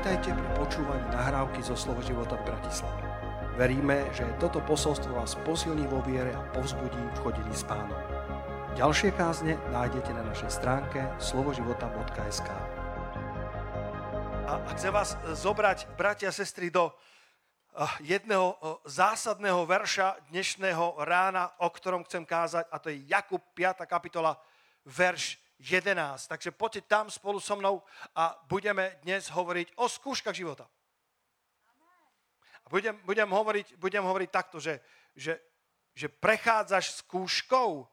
Vitajte pri počúvaní nahrávky zo Slovo života v Bratislave. Veríme, že toto posolstvo vás posilní vo viere a povzbudí v chodení s pánom. Ďalšie kázne nájdete na našej stránke slovoživota.sk A chcem vás zobrať, bratia a sestry, do jedného zásadného verša dnešného rána, o ktorom chcem kázať, a to je Jakub 5. kapitola, verš 11. Takže poďte tam spolu so mnou a budeme dnes hovoriť o skúškach života. A budem, budem, hovoriť, budem hovoriť takto, že, že, že prechádzaš skúškou,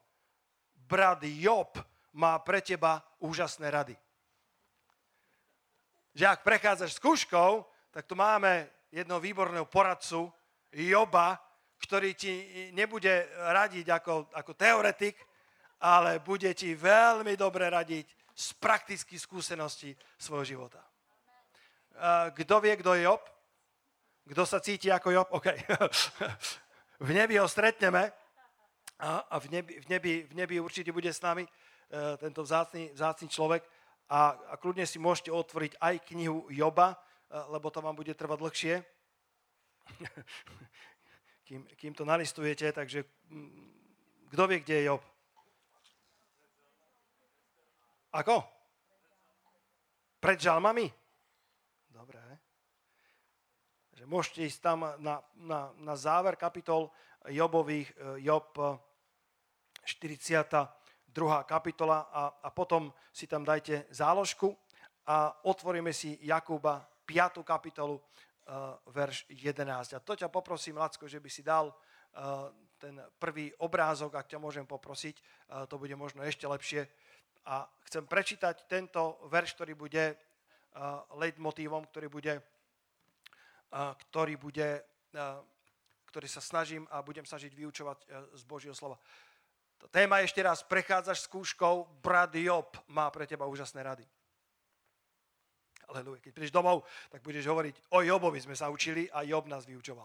brat Job má pre teba úžasné rady. Že ak prechádzaš skúškou, tak tu máme jedného výborného poradcu, Joba, ktorý ti nebude radiť ako, ako teoretik, ale bude ti veľmi dobre radiť z praktických skúseností svojho života. Kto vie, kto je Job? Kto sa cíti ako Job? OK. v nebi ho stretneme a v nebi, v nebi, v nebi určite bude s nami e, tento vzácný, vzácný človek a, a kľudne si môžete otvoriť aj knihu Joba, e, lebo to vám bude trvať dlhšie, kým, kým to nalistujete, takže mm, kto vie, kde je Job? Ako? Pred žalmami? Dobre. Že môžete ísť tam na, na, na záver kapitol Jobových, e, Job 42. E, kapitola a, a potom si tam dajte záložku a otvoríme si Jakuba 5. kapitolu, uh, verš 11. A to ťa poprosím, Lacko, že by si dal ten prvý obrázok, ak ťa môžem poprosiť, to bude možno ešte lepšie. A chcem prečítať tento verš, ktorý bude uh, leitmotívom, ktorý bude, uh, ktorý bude, uh, ktorý sa snažím a budem snažiť vyučovať z Božieho slova. Tá téma ešte raz, prechádzaš skúškou, brat Job má pre teba úžasné rady. Aleluja. Keď prídeš domov, tak budeš hovoriť, o Jobovi sme sa učili a Job nás vyučoval.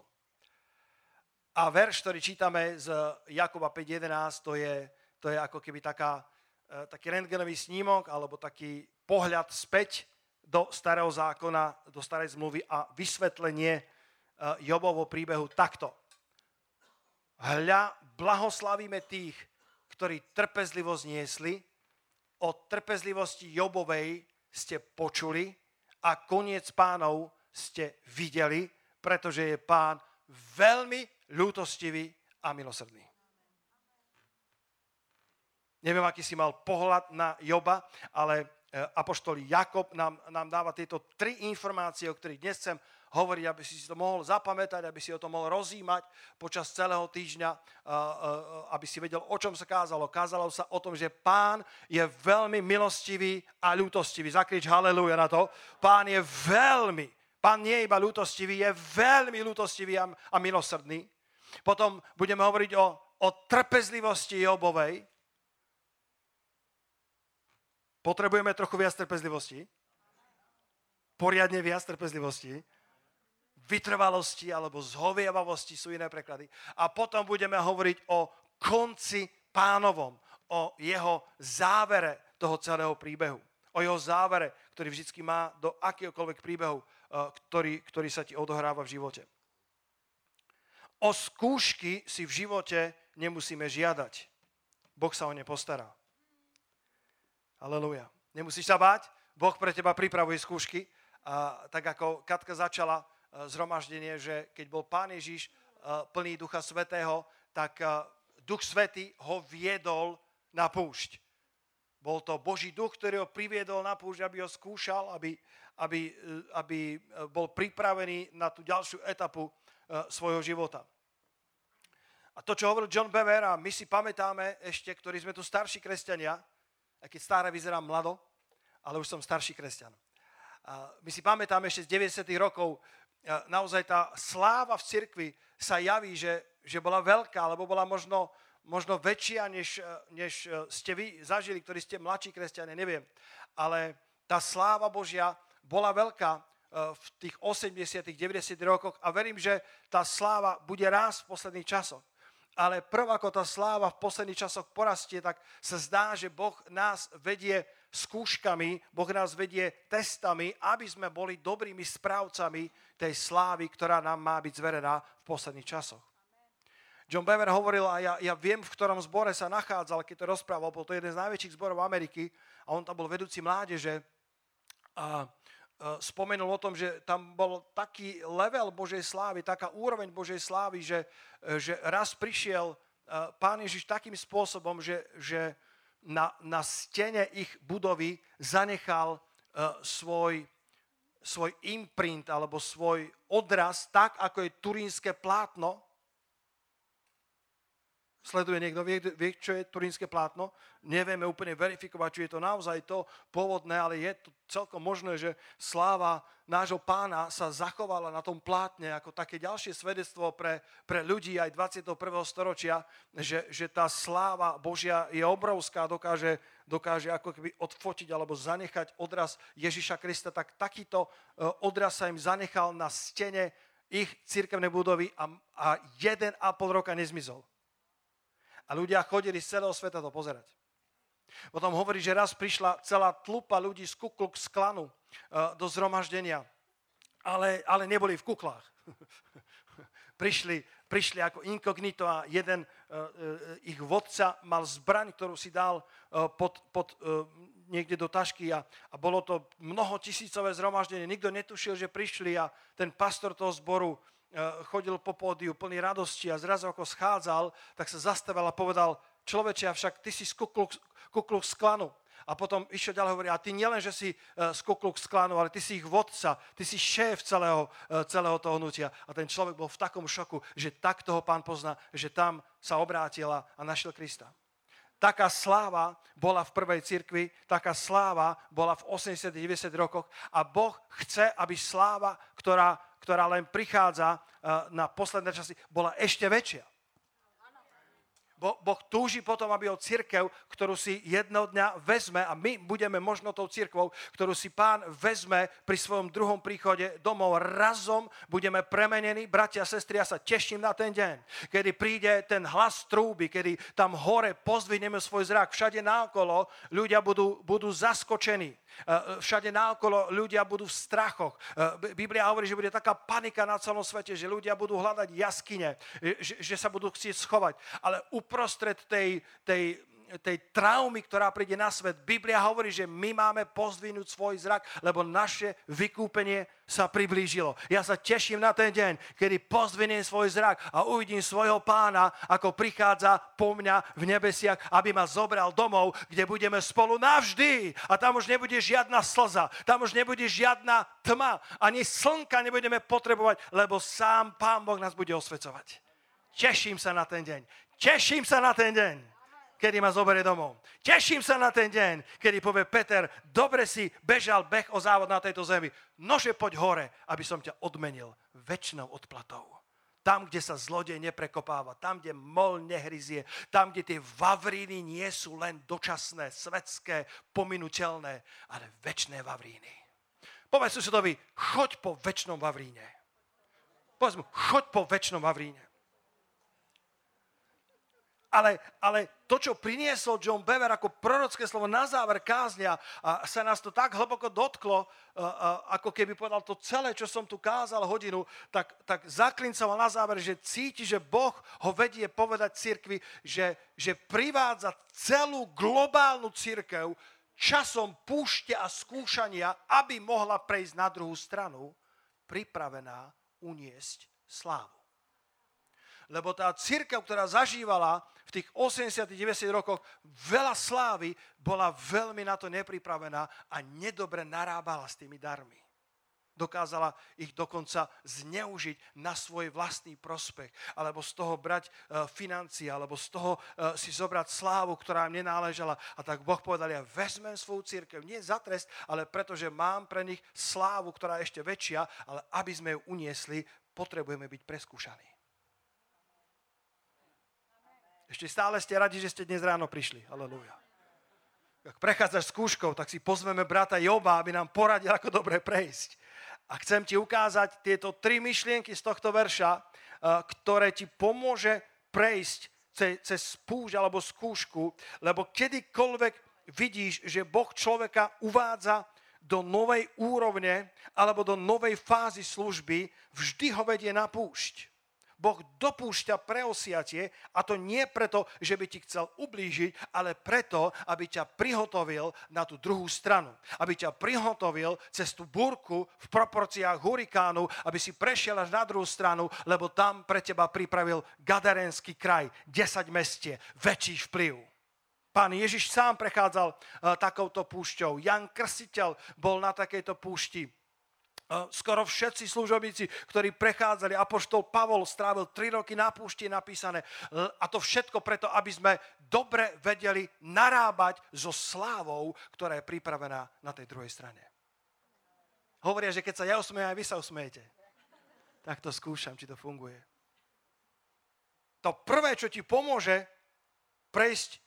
A verš, ktorý čítame z Jakoba 5.11, to je, to je ako keby taká, taký rentgenový snímok alebo taký pohľad späť do starého zákona, do starej zmluvy a vysvetlenie e, Jobovo príbehu takto. Hľa, blahoslavíme tých, ktorí trpezlivosť niesli, o trpezlivosti Jobovej ste počuli a koniec pánov ste videli, pretože je pán veľmi ľútostivý a milosrdný. Neviem, aký si mal pohľad na Joba, ale e, apoštol Jakob nám, nám dáva tieto tri informácie, o ktorých dnes chcem hovoriť, aby si to mohol zapamätať, aby si o tom mohol rozímať počas celého týždňa, aby si vedel, o čom sa kázalo. Kázalo sa o tom, že pán je veľmi milostivý a ľútostivý. Zakrič haleluja na to. Pán je veľmi, pán nie je iba ľútostivý, je veľmi ľútostivý a, a milosrdný. Potom budeme hovoriť o, o trpezlivosti Jobovej, Potrebujeme trochu viac trpezlivosti. Poriadne viac trpezlivosti. Vytrvalosti alebo zhovievavosti sú iné preklady. A potom budeme hovoriť o konci pánovom, o jeho závere toho celého príbehu. O jeho závere, ktorý vždy má do akéhokoľvek príbehu, eh, ktorý, ktorý sa ti odohráva v živote. O skúšky si v živote nemusíme žiadať. Boh sa o ne postará. Aleluja. Nemusíš sa báť, Boh pre teba pripravuje skúšky. A tak ako Katka začala e, zhromaždenie, že keď bol Pán Ježiš e, plný Ducha Svetého, tak e, Duch Svetý ho viedol na púšť. Bol to Boží duch, ktorý ho priviedol na púšť, aby ho skúšal, aby, aby, aby bol pripravený na tú ďalšiu etapu svojho života. A to, čo hovoril John Bever, a my si pamätáme ešte, ktorí sme tu starší kresťania, aj keď stále vyzerám mlado, ale už som starší kresťan. My si pamätáme ešte z 90. rokov, naozaj tá sláva v cirkvi sa javí, že, že bola veľká, alebo bola možno, možno väčšia, než, než ste vy zažili, ktorí ste mladší kresťania, neviem. Ale tá sláva Božia bola veľká e, v tých 80 90 rokoch a verím, že tá sláva bude rásť v posledných časoch ale prv ako tá sláva v posledných časoch porastie, tak sa zdá, že Boh nás vedie skúškami, Boh nás vedie testami, aby sme boli dobrými správcami tej slávy, ktorá nám má byť zverená v posledných časoch. John Bever hovoril, a ja, ja viem, v ktorom zbore sa nachádzal, keď to rozprával, bol to jeden z najväčších zborov Ameriky a on tam bol vedúci mládeže a, spomenul o tom, že tam bol taký level Božej slávy, taká úroveň Božej slávy, že, že raz prišiel pán Ježiš takým spôsobom, že, že na, na stene ich budovy zanechal svoj, svoj imprint alebo svoj odraz, tak ako je turínske plátno. Sleduje niekto, vie, vie, čo je turínske plátno? Nevieme úplne verifikovať, či je to naozaj to pôvodné, ale je to celkom možné, že sláva nášho pána sa zachovala na tom plátne ako také ďalšie svedectvo pre, pre ľudí aj 21. storočia, že, že tá sláva Božia je obrovská, dokáže, dokáže ako keby odfotiť alebo zanechať odraz Ježiša Krista, tak takýto e, odraz sa im zanechal na stene ich církevnej budovy a, a jeden a pol roka nezmizol. A ľudia chodili z celého sveta to pozerať. Potom hovorí, že raz prišla celá tlupa ľudí z Kukluk z klanu Eh, do zhromaždenia, ale, ale neboli v kuklách. prišli, prišli ako inkognito a jeden uh, uh, ich vodca mal zbraň, ktorú si dal pod, pod, niekde do tašky a, a bolo to mnoho tisícové zhromaždenie. Nikto netušil, že prišli a ten pastor toho zboru chodil po pódiu plný radosti a zrazu ako schádzal, tak sa zastavil a povedal, človeče, avšak ty si z kukluk z klanu. A potom išiel ďalej hovorí, a ty nielen, že si uh, z Kukluk klanu, ale ty si ich vodca, ty si šéf celého, uh, celého toho hnutia. A ten človek bol v takom šoku, že tak toho pán pozná, že tam sa obrátila a našiel Krista. Taká sláva bola v prvej cirkvi, taká sláva bola v 80-90 rokoch a Boh chce, aby sláva, ktorá, ktorá len prichádza uh, na posledné časy, bola ešte väčšia. Boh túži potom, aby o církev, ktorú si jedného dňa vezme a my budeme možno tou církvou, ktorú si pán vezme pri svojom druhom príchode domov. Razom budeme premenení. Bratia a sestry, ja sa teším na ten deň, kedy príde ten hlas trúby, kedy tam hore pozdvihneme svoj zrak. Všade náokolo ľudia budú, budú zaskočení. E, všade náokolo ľudia budú v strachoch. E, Biblia hovorí, že bude taká panika na celom svete, že ľudia budú hľadať jaskyne, že, že sa budú chcieť schovať. Ale uprostred tej, tej tej traumy, ktorá príde na svet. Biblia hovorí, že my máme pozdvihnúť svoj zrak, lebo naše vykúpenie sa priblížilo. Ja sa teším na ten deň, kedy pozdvihnem svoj zrak a uvidím svojho pána, ako prichádza po mňa v nebesiach, aby ma zobral domov, kde budeme spolu navždy. A tam už nebude žiadna slza, tam už nebude žiadna tma, ani slnka nebudeme potrebovať, lebo sám Pán Boh nás bude osvecovať. Teším sa na ten deň. Teším sa na ten deň kedy ma zoberie domov. Teším sa na ten deň, kedy povie Peter, dobre si bežal beh o závod na tejto zemi. Nože poď hore, aby som ťa odmenil väčšinou odplatou. Tam, kde sa zlodej neprekopáva, tam, kde mol nehryzie, tam, kde tie vavríny nie sú len dočasné, svetské, pominuteľné, ale väčšné vavríny. Povedz susedovi, choď po väčšnom vavríne. Povedz mu, choď po väčšnom vavríne. Ale, ale to, čo priniesol John Bever ako prorocké slovo na záver kázňa, a sa nás to tak hlboko dotklo, ako keby povedal to celé, čo som tu kázal hodinu, tak, tak zaklincoval na záver, že cíti, že Boh ho vedie povedať cirkvi, že, že privádza celú globálnu církev časom púšte a skúšania, aby mohla prejsť na druhú stranu, pripravená uniesť slávu. Lebo tá církev, ktorá zažívala v tých 80-90 rokoch veľa slávy, bola veľmi na to nepripravená a nedobre narábala s tými darmi. Dokázala ich dokonca zneužiť na svoj vlastný prospech, alebo z toho brať uh, financie, alebo z toho uh, si zobrať slávu, ktorá im nenáležala. A tak Boh povedal, ja vezmem svoju církev, nie za trest, ale pretože mám pre nich slávu, ktorá je ešte väčšia, ale aby sme ju uniesli, potrebujeme byť preskúšaní. Ešte stále ste radi, že ste dnes ráno prišli. Aleluja. Ak prechádzaš skúškou, tak si pozveme brata Joba, aby nám poradil, ako dobre prejsť. A chcem ti ukázať tieto tri myšlienky z tohto verša, eh, ktoré ti pomôže prejsť cez, cez spúšť alebo skúšku, lebo kedykoľvek vidíš, že Boh človeka uvádza do novej úrovne alebo do novej fázy služby, vždy ho vedie na púšť. Boh dopúšťa preosiatie a to nie preto, že by ti chcel ublížiť, ale preto, aby ťa prihotovil na tú druhú stranu. Aby ťa prihotovil cez tú búrku v proporciách hurikánu, aby si prešiel až na druhú stranu, lebo tam pre teba pripravil Gadarenský kraj, 10 mestie, väčší vplyv. Pán Ježiš sám prechádzal uh, takouto púšťou. Jan Krstiteľ bol na takejto púšti skoro všetci služobníci, ktorí prechádzali, apoštol Pavol strávil 3 roky na púšti napísané. A to všetko preto, aby sme dobre vedeli narábať so slávou, ktorá je pripravená na tej druhej strane. Hovoria, že keď sa ja usmejem, aj vy sa usmejete. Tak to skúšam, či to funguje. To prvé, čo ti pomôže prejsť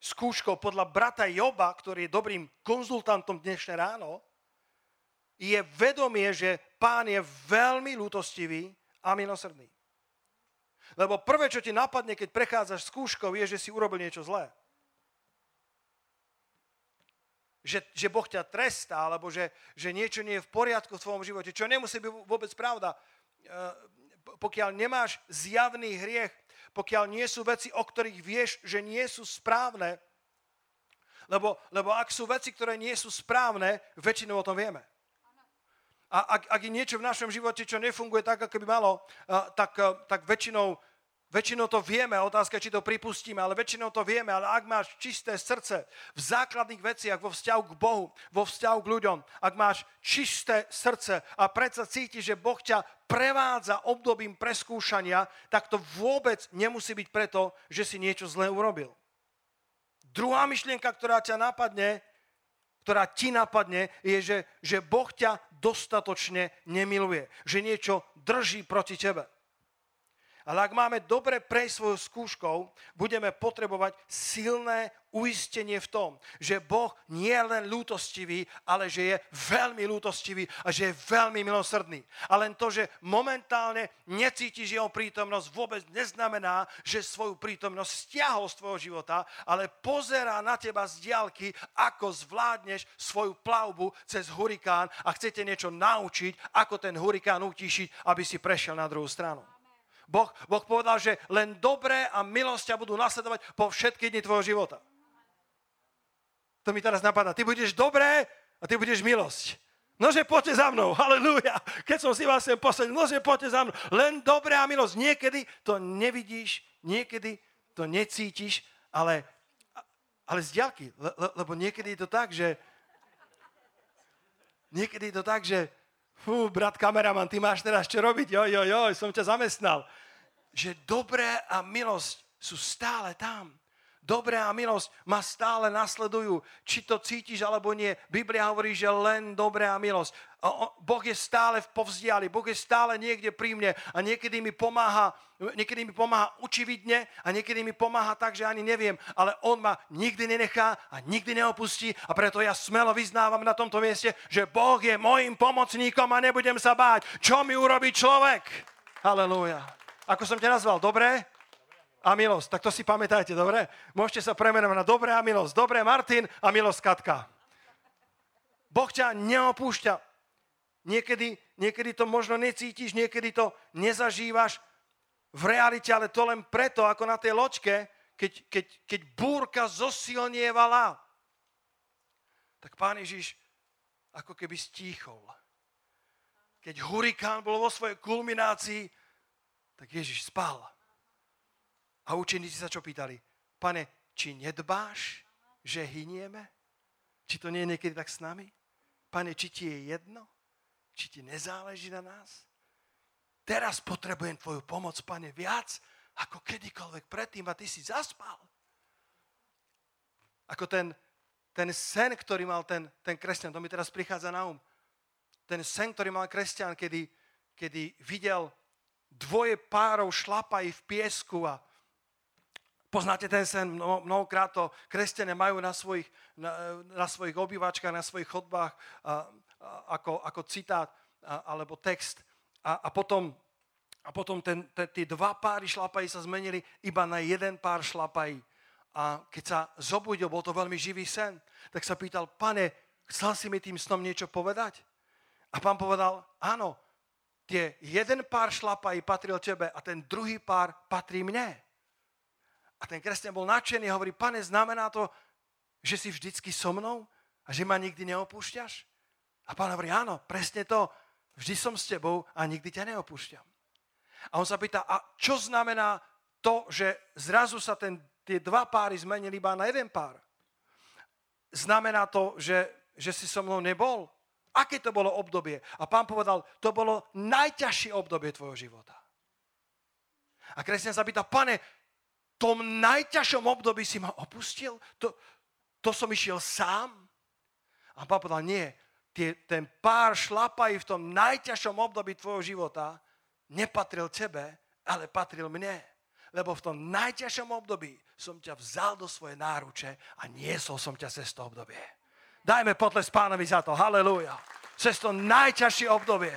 skúškou podľa brata Joba, ktorý je dobrým konzultantom dnešné ráno, je vedomie, že pán je veľmi lútostivý a milosrdný. Lebo prvé, čo ti napadne, keď prechádzaš skúškou, je, že si urobil niečo zlé. Že, že Boh ťa trestá, alebo že, že niečo nie je v poriadku v tvojom živote, čo nemusí byť vôbec pravda. E, pokiaľ nemáš zjavný hriech, pokiaľ nie sú veci, o ktorých vieš, že nie sú správne, lebo, lebo ak sú veci, ktoré nie sú správne, väčšinou o tom vieme. A ak, ak je niečo v našom živote, čo nefunguje tak, ako by malo, tak, tak väčšinou, väčšinou to vieme. Otázka, či to pripustíme, ale väčšinou to vieme. Ale ak máš čisté srdce v základných veciach, vo vzťahu k Bohu, vo vzťahu k ľuďom, ak máš čisté srdce a predsa cítiš, že Boh ťa prevádza obdobím preskúšania, tak to vôbec nemusí byť preto, že si niečo zlé urobil. Druhá myšlienka, ktorá ťa napadne, ktorá ti napadne, je, že, že Boh ťa dostatočne nemiluje. Že niečo drží proti tebe. Ale ak máme dobre prejsť svojou skúškou, budeme potrebovať silné uistenie v tom, že Boh nie je len lútostivý, ale že je veľmi lútostivý a že je veľmi milosrdný. A len to, že momentálne necítiš jeho prítomnosť, vôbec neznamená, že svoju prítomnosť stiahol z tvojho života, ale pozerá na teba z diálky, ako zvládneš svoju plavbu cez hurikán a chcete niečo naučiť, ako ten hurikán utíšiť, aby si prešiel na druhú stranu. Boh, boh povedal, že len dobré a milosť ťa budú nasledovať po všetky dni tvojho života. To mi teraz napadá. Ty budeš dobré a ty budeš milosť. Nože poďte za mnou, halleluja. Keď som si vás sem posledný, nože poďte za mnou. Len dobré a milosť. Niekedy to nevidíš, niekedy to necítiš, ale, ale z ďalky. Le, le, lebo niekedy je to tak, že niekedy je to tak, že fú, brat kameraman, ty máš teraz čo robiť, jo, jo, jo, som ťa zamestnal. Že dobré a milosť sú stále tam. Dobré a milosť ma stále nasledujú. Či to cítiš alebo nie. Biblia hovorí, že len dobré a milosť. Boh je stále v povzdiali. Boh je stále niekde pri mne a niekedy mi pomáha, niekedy mi pomáha učividne a niekedy mi pomáha tak, že ani neviem. Ale On ma nikdy nenechá a nikdy neopustí a preto ja smelo vyznávam na tomto mieste, že Boh je môjim pomocníkom a nebudem sa báť. Čo mi urobí človek? Halelúja. Ako som ťa nazval? Dobre? A milosť. Tak to si pamätajte, dobre? Môžete sa premenovať na dobré a milosť. Dobré Martin a milosť Katka. Boh ťa neopúšťa. Niekedy, niekedy to možno necítiš, niekedy to nezažívaš v realite, ale to len preto, ako na tej loďke, keď, keď, keď búrka zosilnievala, tak pán Ježiš ako keby stíchol. Keď hurikán bol vo svojej kulminácii, tak Ježiš spal. A učeníci sa čo pýtali? Pane, či nedbáš, že hynieme? Či to nie je niekedy tak s nami? Pane, či ti je jedno? Či ti nezáleží na nás? Teraz potrebujem tvoju pomoc, pane, viac ako kedykoľvek predtým a ty si zaspal. Ako ten, ten sen, ktorý mal ten, ten kresťan, to mi teraz prichádza na um. Ten sen, ktorý mal kresťan, kedy, kedy videl dvoje párov šlapají v piesku a, Poznáte ten sen, mnohokrát to kresťania majú na svojich, na, na svojich obývačkách, na svojich chodbách a, a, ako, ako citát a, alebo text. A, a potom, a potom ten, te, tie dva páry šlapají sa zmenili iba na jeden pár šlapají. a keď sa zobudil, bol to veľmi živý sen, tak sa pýtal, pane, chcel si mi tým snom niečo povedať? A pán povedal, áno, tie jeden pár šlapají patril tebe a ten druhý pár patrí mne. A ten kresťan bol nadšený a hovorí, pane, znamená to, že si vždycky so mnou a že ma nikdy neopúšťaš? A pán hovorí, áno, presne to, vždy som s tebou a nikdy ťa neopúšťam. A on sa pýta, a čo znamená to, že zrazu sa ten tie dva páry zmenili iba na jeden pár. Znamená to, že, že si so mnou nebol? Aké to bolo obdobie? A pán povedal, to bolo najťažšie obdobie tvojho života. A kresťan sa pýta, pane, tom najťažšom období si ma opustil? To, to som išiel sám? A pán povedal, nie, tie, ten pár šlapají v tom najťažšom období tvojho života nepatril tebe, ale patril mne lebo v tom najťažšom období som ťa vzal do svoje náruče a niesol som ťa cez to obdobie. Dajme potles pánovi za to. Halelúja. Cez to najťažšie obdobie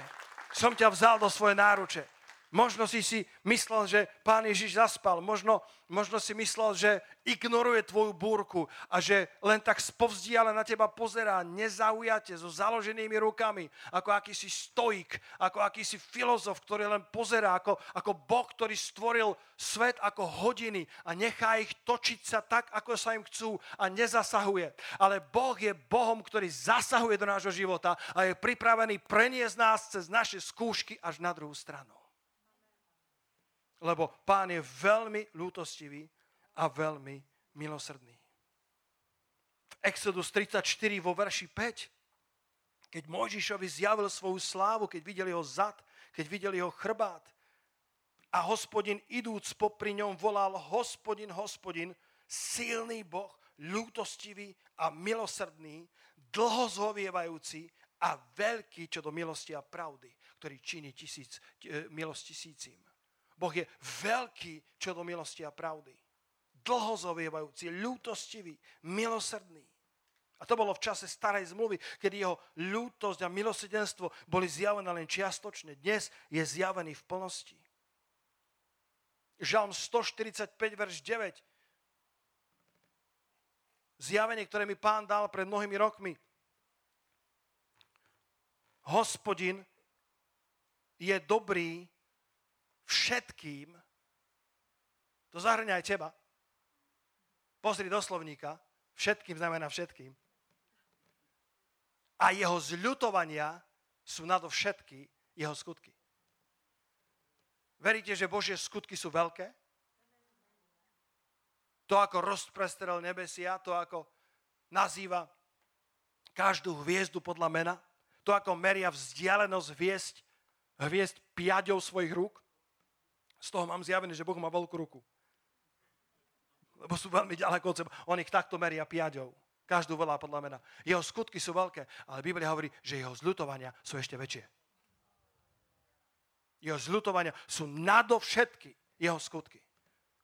som ťa vzal do svoje náruče. Možno si si myslel, že pán Ježiš zaspal. Možno, možno si myslel, že ignoruje tvoju búrku a že len tak spovzdiale na teba pozerá, nezaujate, so založenými rukami, ako akýsi stoik, ako akýsi filozof, ktorý len pozerá, ako, ako Boh, ktorý stvoril svet ako hodiny a nechá ich točiť sa tak, ako sa im chcú a nezasahuje. Ale Boh je Bohom, ktorý zasahuje do nášho života a je pripravený preniesť nás cez naše skúšky až na druhú stranu. Lebo pán je veľmi ľútostivý a veľmi milosrdný. V Exodus 34 vo verši 5, keď Mojžišovi zjavil svoju slávu, keď videli jeho zad, keď videli jeho chrbát a hospodin idúc popri ňom volal hospodin, hospodin, silný Boh, ľútostivý a milosrdný, dlho a veľký čo do milosti a pravdy, ktorý činí tisíc, e, milosť tisícim. Boh je veľký čo do milosti a pravdy. Dlho zovievajúci, ľútostivý, milosrdný. A to bolo v čase starej zmluvy, kedy jeho ľútosť a milosrdenstvo boli zjavené len čiastočne. Dnes je zjavený v plnosti. Žalm 145, verš 9. Zjavenie, ktoré mi pán dal pred mnohými rokmi. Hospodin je dobrý všetkým, to zahrňa aj teba. Pozri do slovníka, všetkým znamená všetkým. A jeho zľutovania sú nadovšetky jeho skutky. Veríte, že Božie skutky sú veľké? To, ako rozprestrel nebesia, to, ako nazýva každú hviezdu podľa mena, to, ako meria vzdialenosť hviezd, hviezd piaďou svojich rúk, z toho mám zjavené, že Boh má veľkú ruku. Lebo sú veľmi ďaleko od seba. On ich takto meria piaďou. Každú volá podľa mena. Jeho skutky sú veľké, ale Biblia hovorí, že jeho zľutovania sú ešte väčšie. Jeho zľutovania sú nadovšetky jeho skutky.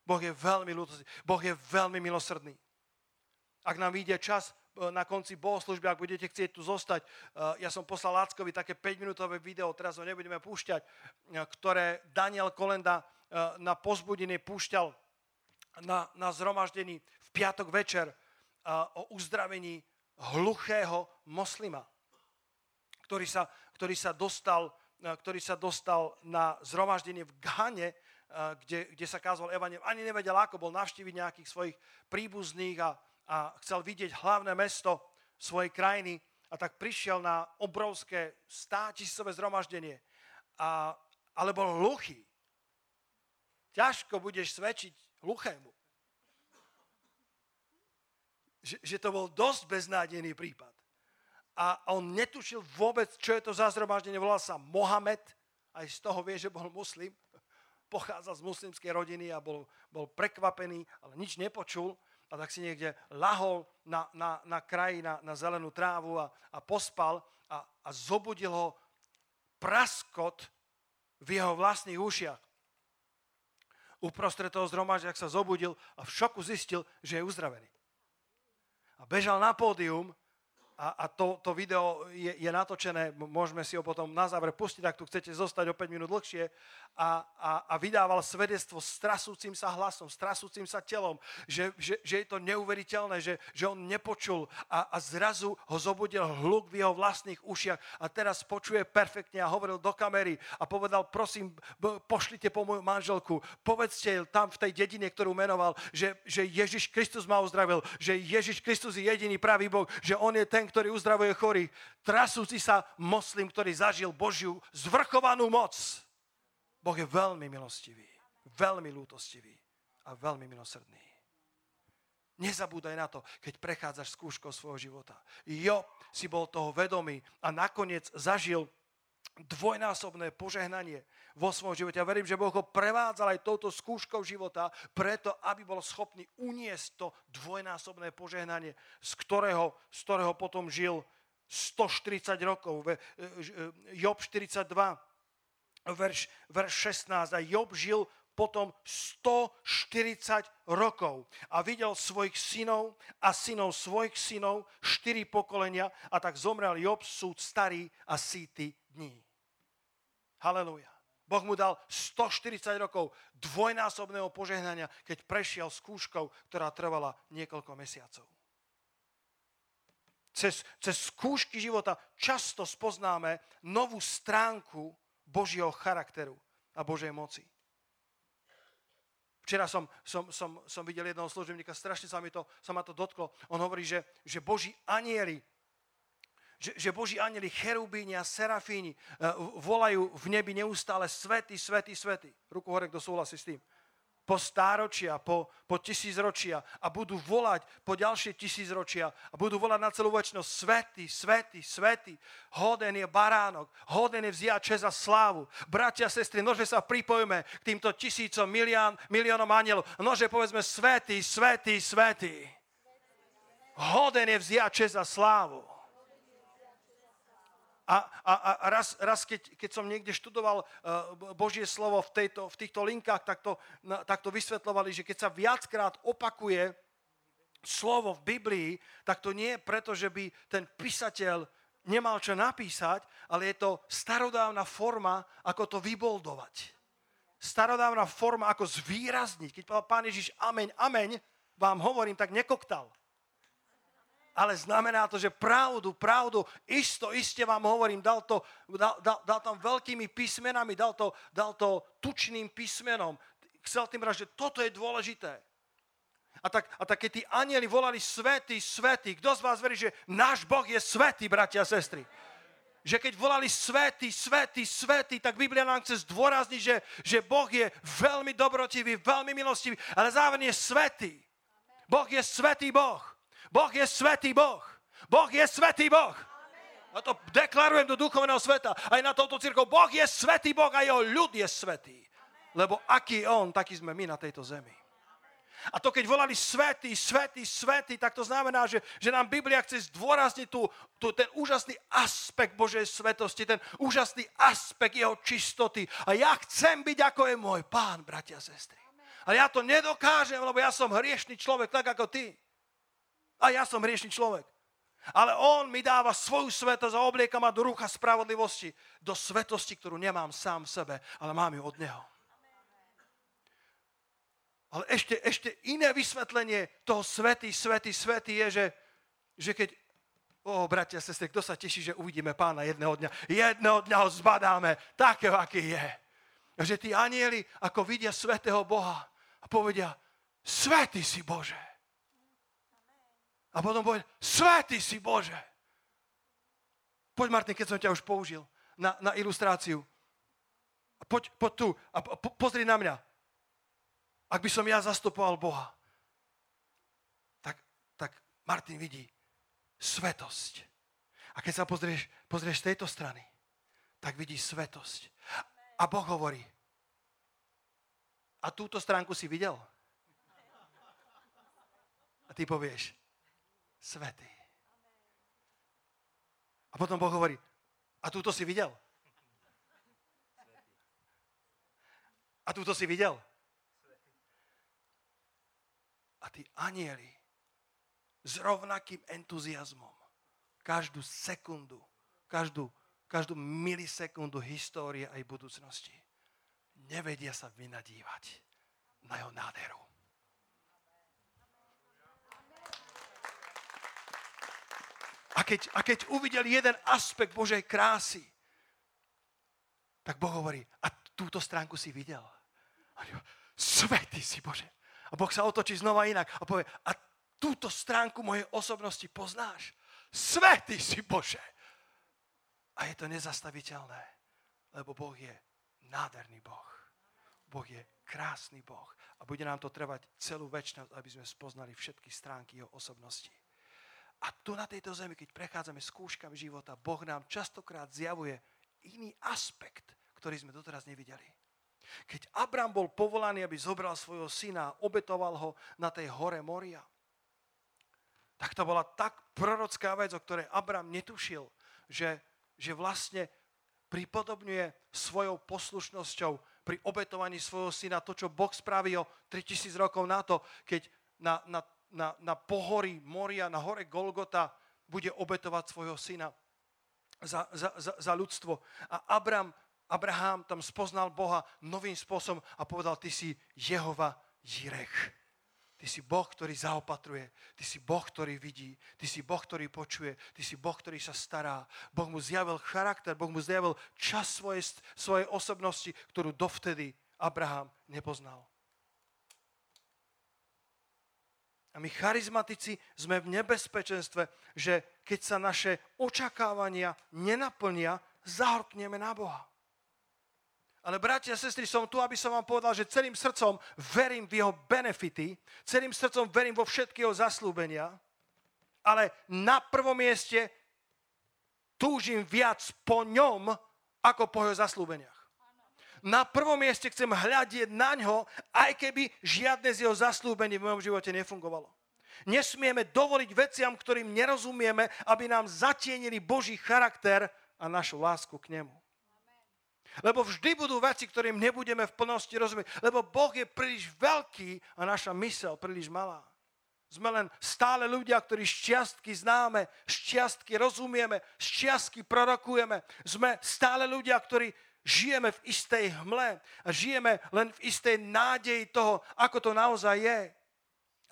Boh je veľmi ľútosný. Boh je veľmi milosrdný. Ak nám vyjde čas na konci bohoslužby, ak budete chcieť tu zostať, e, ja som poslal Láckovi také 5-minútové video, teraz ho nebudeme púšťať, e, ktoré Daniel Kolenda na pozbudenie púšťal na, na zhromaždení v piatok večer o uzdravení hluchého moslima, ktorý sa, ktorý sa, dostal, ktorý sa dostal na zhromaždenie v Ghane, kde, kde sa kázal evanem. Ani nevedel, ako bol navštíviť nejakých svojich príbuzných a, a chcel vidieť hlavné mesto svojej krajiny a tak prišiel na obrovské státisícové zhromaždenie. A, ale bol hluchý. Ťažko budeš svedčiť hluchému. Že, že to bol dosť beznádejný prípad. A on netušil vôbec, čo je to za zhromaždenie. Volal sa Mohamed, aj z toho vie, že bol muslim. Pochádza z muslimskej rodiny a bol, bol prekvapený, ale nič nepočul a tak si niekde lahol na, na, na kraji, na, na zelenú trávu a, a pospal a, a zobudil ho praskot v jeho vlastných ušiach. Uprostred toho zhromaždia, sa zobudil a v šoku zistil, že je uzdravený. A bežal na pódium a, a to, to video je, je natočené, môžeme si ho potom na záver pustiť, ak tu chcete zostať o 5 minút dlhšie, a, a, a vydával svedectvo s trasúcim sa hlasom, s trasúcim sa telom, že, že, že je to neuveriteľné, že, že on nepočul a, a zrazu ho zobudil hluk v jeho vlastných ušiach a teraz počuje perfektne a hovoril do kamery a povedal, prosím, pošlite po moju manželku, povedzte tam v tej dedine, ktorú menoval, že, že Ježiš Kristus ma uzdravil, že Ježiš Kristus je jediný pravý Boh, že on je ten, ten, ktorý uzdravuje chorých, trasúci sa moslim, ktorý zažil Božiu zvrchovanú moc. Boh je veľmi milostivý, veľmi lútostivý a veľmi milosrdný. Nezabúdaj na to, keď prechádzaš skúškou svojho života. Job si bol toho vedomý a nakoniec zažil dvojnásobné požehnanie vo svojom živote. Ja verím, že Boh ho prevádzal aj touto skúškou života, preto, aby bol schopný uniesť to dvojnásobné požehnanie, z ktorého, z ktorého potom žil 140 rokov. E, Job 42, verš, verš 16. A Job žil potom 140 rokov a videl svojich synov a synov svojich synov, štyri pokolenia a tak zomrel Job súd starý a síty dní. Halelujá. Boh mu dal 140 rokov dvojnásobného požehnania, keď prešiel skúškou, ktorá trvala niekoľko mesiacov. Cez, cez skúšky života často spoznáme novú stránku Božieho charakteru a Božej moci. Včera som, som, som, som videl jedného služebníka, strašne sa, mi to, sa ma to dotklo. On hovorí, že, že Boží anieli že, že Boží anieli, cherubíni a serafíni uh, volajú v nebi neustále svety, svety, svety. Ruku hore, kto súhlasí s tým. Po stáročia, po, po tisícročia a budú volať po ďalšie tisícročia a budú volať na celú väčšnosť svety, svety, svety. Hoden je baránok, hoden je vziať čas a slávu. Bratia, sestry, nože sa pripojme k týmto tisícom, milión, miliónom anielov. Nože povedzme svety, svety, svety. Hoden je vziať čas a slávu. A, a, a raz, raz keď, keď som niekde študoval uh, Božie slovo v, tejto, v týchto linkách, tak to, tak to vysvetlovali, že keď sa viackrát opakuje slovo v Biblii, tak to nie je preto, že by ten písateľ nemal čo napísať, ale je to starodávna forma, ako to vyboldovať. Starodávna forma, ako zvýrazniť. Keď povedal Pán Ježiš ameň, ameň, vám hovorím, tak nekoktal ale znamená to, že pravdu, pravdu, isto, iste vám hovorím, dal, to, dal, dal, dal tam veľkými písmenami, dal to, dal to tučným písmenom. Chcel tým brať, že toto je dôležité. A tak, a tak keď tí anieli volali svetý, svetý, kto z vás verí, že náš Boh je svetý, bratia a sestry? Že keď volali svetý, svetý, svetý, tak Biblia nám chce zdôrazniť, že, že Boh je veľmi dobrotivý, veľmi milostivý, ale zároveň je svetý. Boh je svetý Boh. Boh je svetý Boh. Boh je svetý Boh. A to deklarujem do duchovného sveta. Aj na touto církou. Boh je svetý Boh a jeho ľud je svetý. Lebo aký on, taký sme my na tejto zemi. A to keď volali svetý, svetý, svetý, tak to znamená, že, že nám Biblia chce zdôrazniť tú, tú, ten úžasný aspekt Božej svetosti, ten úžasný aspekt jeho čistoty. A ja chcem byť ako je môj pán, bratia a sestry. Ale ja to nedokážem, lebo ja som hriešný človek, tak ako ty. A ja som hriešný človek. Ale on mi dáva svoju svetosť a oblieka ma do rucha spravodlivosti, do svetosti, ktorú nemám sám v sebe, ale mám ju od neho. Ale ešte, ešte iné vysvetlenie toho svetý, svetý, svetý je, že, že keď O, bratia a sestry, kto sa teší, že uvidíme pána jedného dňa? Jedného dňa ho zbadáme, takého, aký je. Že tí anieli, ako vidia svetého Boha a povedia, svetý si Bože. A potom povedal, svetý si Bože. Poď Martin, keď som ťa už použil na, na ilustráciu. Poď, poď tu a po, pozri na mňa. Ak by som ja zastupoval Boha, tak, tak Martin vidí svetosť. A keď sa pozrieš, pozrieš z tejto strany, tak vidí svetosť. A Boh hovorí, a túto stránku si videl? A ty povieš, svetý. A potom Boh hovorí, a túto si videl? A túto si videl? A tí anieli s rovnakým entuziasmom každú sekundu, každú, každú milisekundu histórie aj budúcnosti. Nevedia sa vynadívať na jeho nádheru. A keď, a keď uvidel jeden aspekt Božej krásy, tak Boh hovorí, a túto stránku si videl. A Svetý si Bože. A Boh sa otočí znova inak a povie, a túto stránku mojej osobnosti poznáš. Svetý si Bože. A je to nezastaviteľné, lebo Boh je nádherný Boh. Boh je krásny Boh. A bude nám to trvať celú väčšnosť, aby sme spoznali všetky stránky jeho osobnosti. A tu na tejto zemi, keď prechádzame skúškami života, Boh nám častokrát zjavuje iný aspekt, ktorý sme doteraz nevideli. Keď Abram bol povolaný, aby zobral svojho syna a obetoval ho na tej hore Moria, tak to bola tak prorocká vec, o ktorej Abram netušil, že, že vlastne pripodobňuje svojou poslušnosťou pri obetovaní svojho syna to, čo Boh spravil 3000 rokov na to, keď na, na na, na pohorí Moria, na hore Golgota bude obetovať svojho syna za, za, za, za ľudstvo. A Abram, Abraham tam spoznal Boha novým spôsobom a povedal, ty si Jehova Jirech. Ty si Boh, ktorý zaopatruje. Ty si Boh, ktorý vidí. Ty si Boh, ktorý počuje. Ty si Boh, ktorý sa stará. Boh mu zjavil charakter. Boh mu zjavil čas svojej, svojej osobnosti, ktorú dovtedy Abraham nepoznal. A my charizmatici sme v nebezpečenstve, že keď sa naše očakávania nenaplnia, zahorkneme na Boha. Ale bratia a sestry, som tu, aby som vám povedal, že celým srdcom verím v jeho benefity, celým srdcom verím vo všetky jeho zaslúbenia, ale na prvom mieste túžim viac po ňom, ako po jeho zaslúbeniach na prvom mieste chcem hľadieť na ňo, aj keby žiadne z jeho zaslúbení v mojom živote nefungovalo. Nesmieme dovoliť veciam, ktorým nerozumieme, aby nám zatienili Boží charakter a našu lásku k nemu. Lebo vždy budú veci, ktorým nebudeme v plnosti rozumieť. Lebo Boh je príliš veľký a naša mysel príliš malá. Sme len stále ľudia, ktorí šťastky známe, šťastky rozumieme, šťastky prorokujeme. Sme stále ľudia, ktorí žijeme v istej hmle a žijeme len v istej nádeji toho, ako to naozaj je.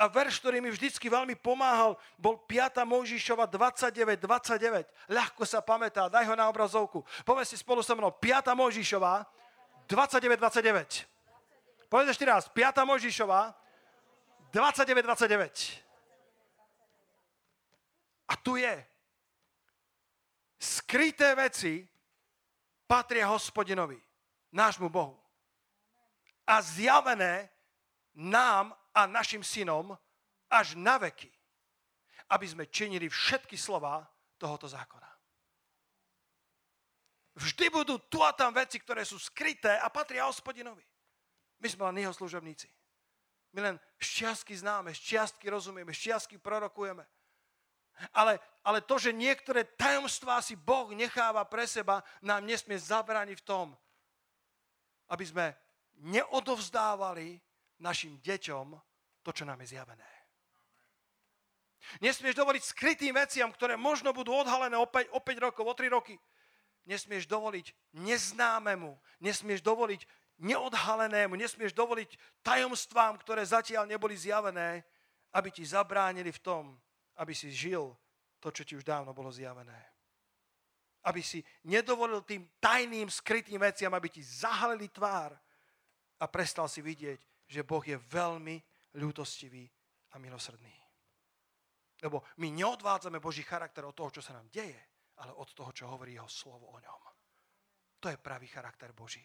A verš, ktorý mi vždycky veľmi pomáhal, bol 5. Mojžišova 29, 29. Ľahko sa pamätá, daj ho na obrazovku. Povedz si spolu so mnou, 5. Mojžišova 29, 29. Povedz ešte raz, 5. Mojžišova 29, 29. A tu je. Skryté veci, patria hospodinovi, nášmu Bohu. A zjavené nám a našim synom až na veky, aby sme činili všetky slova tohoto zákona. Vždy budú tu a tam veci, ktoré sú skryté a patria hospodinovi. My sme len jeho služobníci. My len šťastky známe, šťastky rozumieme, šťastky prorokujeme. Ale, ale to, že niektoré tajomstvá si Boh necháva pre seba, nám nesmie zabrániť v tom, aby sme neodovzdávali našim deťom to, čo nám je zjavené. Nesmieš dovoliť skrytým veciam, ktoré možno budú odhalené o 5, o 5 rokov, o 3 roky. Nesmieš dovoliť neznámemu, nesmieš dovoliť neodhalenému, nesmieš dovoliť tajomstvám, ktoré zatiaľ neboli zjavené, aby ti zabránili v tom, aby si žil to, čo ti už dávno bolo zjavené. Aby si nedovolil tým tajným, skrytým veciam, aby ti zahalili tvár a prestal si vidieť, že Boh je veľmi ľútostivý a milosrdný. Lebo my neodvádzame Boží charakter od toho, čo sa nám deje, ale od toho, čo hovorí jeho slovo o ňom. To je pravý charakter Boží.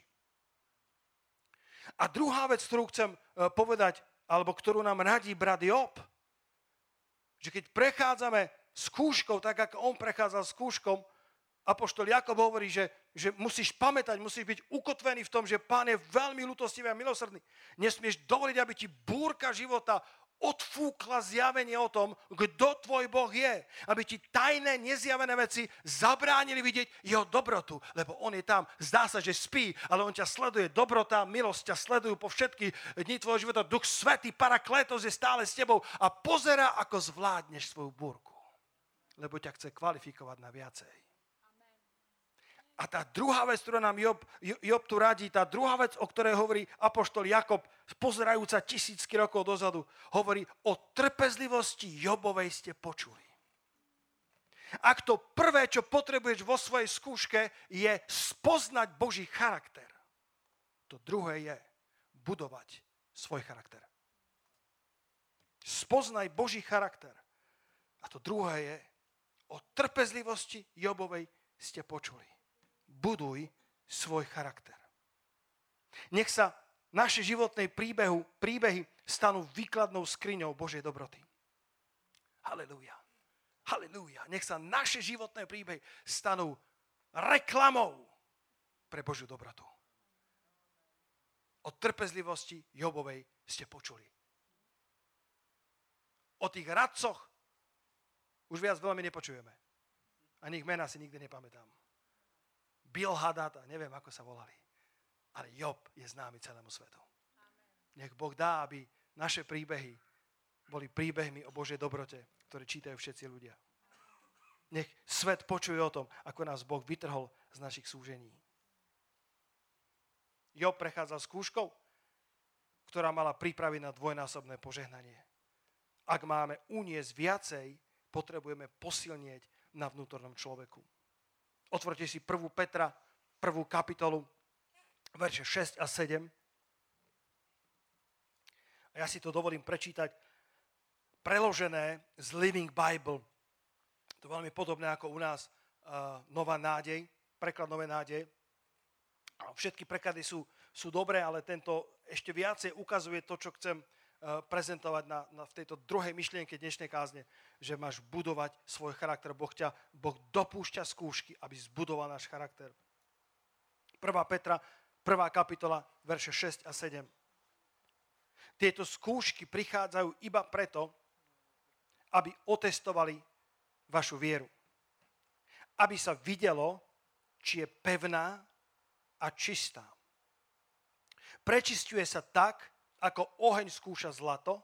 A druhá vec, ktorú chcem e, povedať, alebo ktorú nám radí brat Job, že keď prechádzame skúškou, tak ako on prechádzal skúškom, Apoštol Jakob hovorí, že, že musíš pamätať, musíš byť ukotvený v tom, že Pán je veľmi ľutostivý a milosrdný. Nesmieš dovoliť, aby ti búrka života odfúkla zjavenie o tom, kto tvoj Boh je. Aby ti tajné, nezjavené veci zabránili vidieť jeho dobrotu. Lebo on je tam, zdá sa, že spí, ale on ťa sleduje. Dobrota, milosť ťa sledujú po všetky dni tvojho života. Duch Svetý, Parakletos je stále s tebou a pozera, ako zvládneš svoju búrku. Lebo ťa chce kvalifikovať na viacej. A tá druhá vec, ktorú nám Job, Job tu radí, tá druhá vec, o ktorej hovorí apoštol Jakob, pozerajúca tisícky rokov dozadu, hovorí o trpezlivosti Jobovej ste počuli. Ak to prvé, čo potrebuješ vo svojej skúške, je spoznať Boží charakter, to druhé je budovať svoj charakter. Spoznaj Boží charakter. A to druhé je, o trpezlivosti Jobovej ste počuli. Buduj svoj charakter. Nech sa naše životné príbehu, príbehy stanú výkladnou skriňou Božej dobroty. Halelúja. Halelúja. Nech sa naše životné príbehy stanú reklamou pre Božiu dobrotu. O trpezlivosti Jobovej ste počuli. O tých radcoch už viac veľmi nepočujeme. Ani ich mena si nikdy nepamätám. Bill Hadad a neviem, ako sa volali. Ale Job je známy celému svetu. Nech Boh dá, aby naše príbehy boli príbehmi o Božej dobrote, ktoré čítajú všetci ľudia. Nech svet počuje o tom, ako nás Boh vytrhol z našich súžení. Job prechádzal skúškou, ktorá mala pripraviť na dvojnásobné požehnanie. Ak máme uniesť viacej, potrebujeme posilnieť na vnútornom človeku. Otvorte si 1. Petra, 1. kapitolu, verše 6 a 7. A ja si to dovolím prečítať preložené z Living Bible. To je veľmi podobné ako u nás uh, Nová nádej, preklad Nové nádej. Všetky preklady sú, sú dobré, ale tento ešte viacej ukazuje to, čo chcem prezentovať na, na, v tejto druhej myšlienke dnešnej kázne, že máš budovať svoj charakter. Boh, ťa, boh dopúšťa skúšky, aby zbudoval náš charakter. 1. Petra, 1. kapitola, verše 6 a 7. Tieto skúšky prichádzajú iba preto, aby otestovali vašu vieru. Aby sa videlo, či je pevná a čistá. Prečistuje sa tak, ako oheň skúša zlato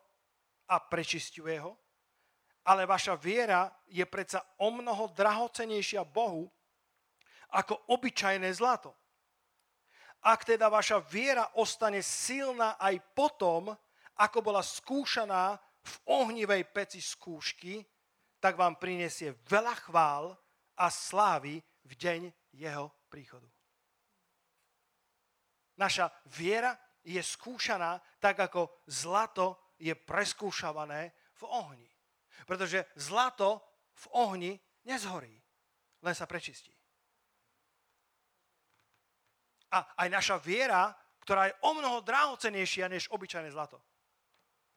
a prečistuje ho, ale vaša viera je predsa o mnoho drahocenejšia Bohu ako obyčajné zlato. Ak teda vaša viera ostane silná aj potom, ako bola skúšaná v ohnivej peci skúšky, tak vám prinesie veľa chvál a slávy v deň jeho príchodu. Naša viera je skúšaná tak, ako zlato je preskúšavané v ohni. Pretože zlato v ohni nezhorí, len sa prečistí. A aj naša viera, ktorá je o mnoho drahocenejšia než obyčajné zlato.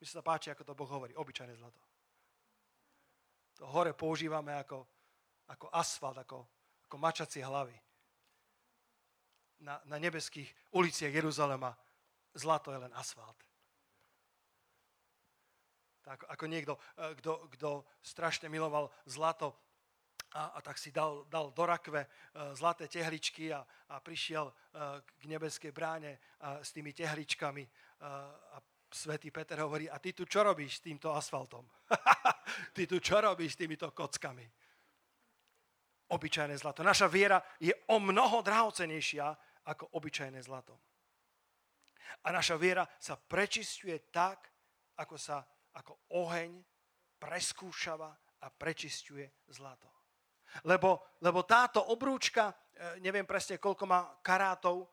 Mi sa páči, ako to Boh hovorí, obyčajné zlato. To hore používame ako, ako asfalt, ako, ako mačacie hlavy na, na nebeských uliciach Jeruzalema zlato je len asfalt. Tak ako niekto, eh, kto, kto strašne miloval zlato a, a tak si dal, dal do rakve uh, zlaté tehličky a, a prišiel uh, k nebeskej bráne s tými tehličkami a svätý Peter hovorí, a ty tu čo robíš s týmto asfaltom? ty tu čo robíš s týmito kockami? Obyčajné zlato. Naša viera je o mnoho drahocenejšia ako obyčajné zlato. A naša viera sa prečistuje tak, ako sa ako oheň preskúšava a prečistuje zlato. Lebo, lebo táto obrúčka, e, neviem presne koľko má karátov, e,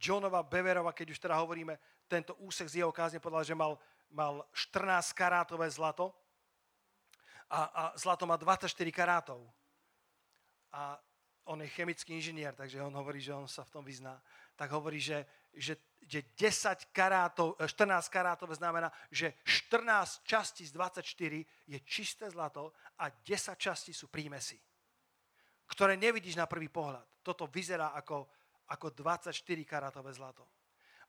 Johnova Beverova, keď už teda hovoríme, tento úsek z jeho kázne povedal, že mal, mal 14 karátové zlato a, a zlato má 24 karátov. A on je chemický inžinier, takže on hovorí, že on sa v tom vyzná, tak hovorí, že, že, že 10 karátov, 14 e, karátov znamená, že 14 častí z 24 je čisté zlato a 10 častí sú prímesy, ktoré nevidíš na prvý pohľad. Toto vyzerá ako, ako 24 karátové zlato.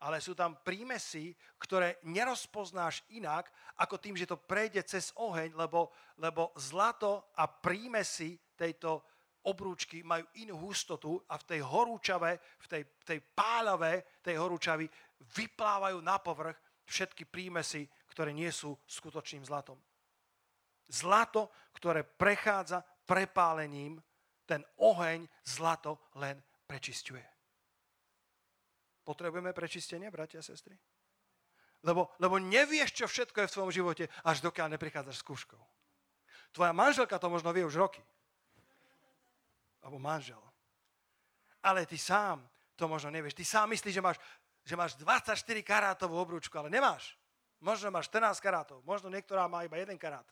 Ale sú tam prímesy, ktoré nerozpoznáš inak, ako tým, že to prejde cez oheň, lebo, lebo zlato a prímesy tejto, obrúčky majú inú hustotu a v tej horúčave, v tej, tej pálave tej horúčavy vyplávajú na povrch všetky prímesy, ktoré nie sú skutočným zlatom. Zlato, ktoré prechádza prepálením, ten oheň zlato len prečisťuje. Potrebujeme prečistenie, bratia a sestry? Lebo, lebo nevieš, čo všetko je v tvojom živote, až dokiaľ neprichádzaš s kúškou. Tvoja manželka to možno vie už roky. Alebo manžel. Ale ty sám to možno nevieš. Ty sám myslíš, že máš, že máš 24 karátovú obrúčku, ale nemáš. Možno máš 14 karátov, možno niektorá má iba 1 karát.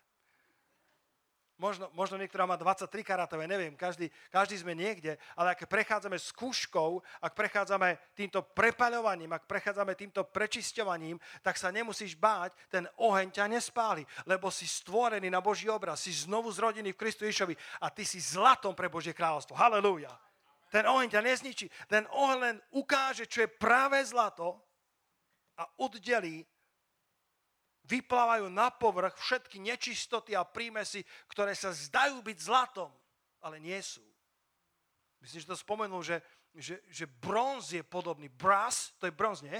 Možno, možno niektorá má 23 karátové, neviem, každý, každý sme niekde, ale ak prechádzame s kúškou, ak prechádzame týmto prepaľovaním, ak prechádzame týmto prečisťovaním, tak sa nemusíš báť, ten oheň ťa nespáli, lebo si stvorený na Boží obraz, si znovu zrodený v Kristu Ježovi a ty si zlatom pre Božie kráľovstvo. Halelúja. Ten oheň ťa nezničí. Ten oheň len ukáže, čo je práve zlato a oddelí vyplávajú na povrch všetky nečistoty a prímesy, ktoré sa zdajú byť zlatom, ale nie sú. Myslím, že to spomenul, že, že, že bronz je podobný. Brass, to je bronz, nie?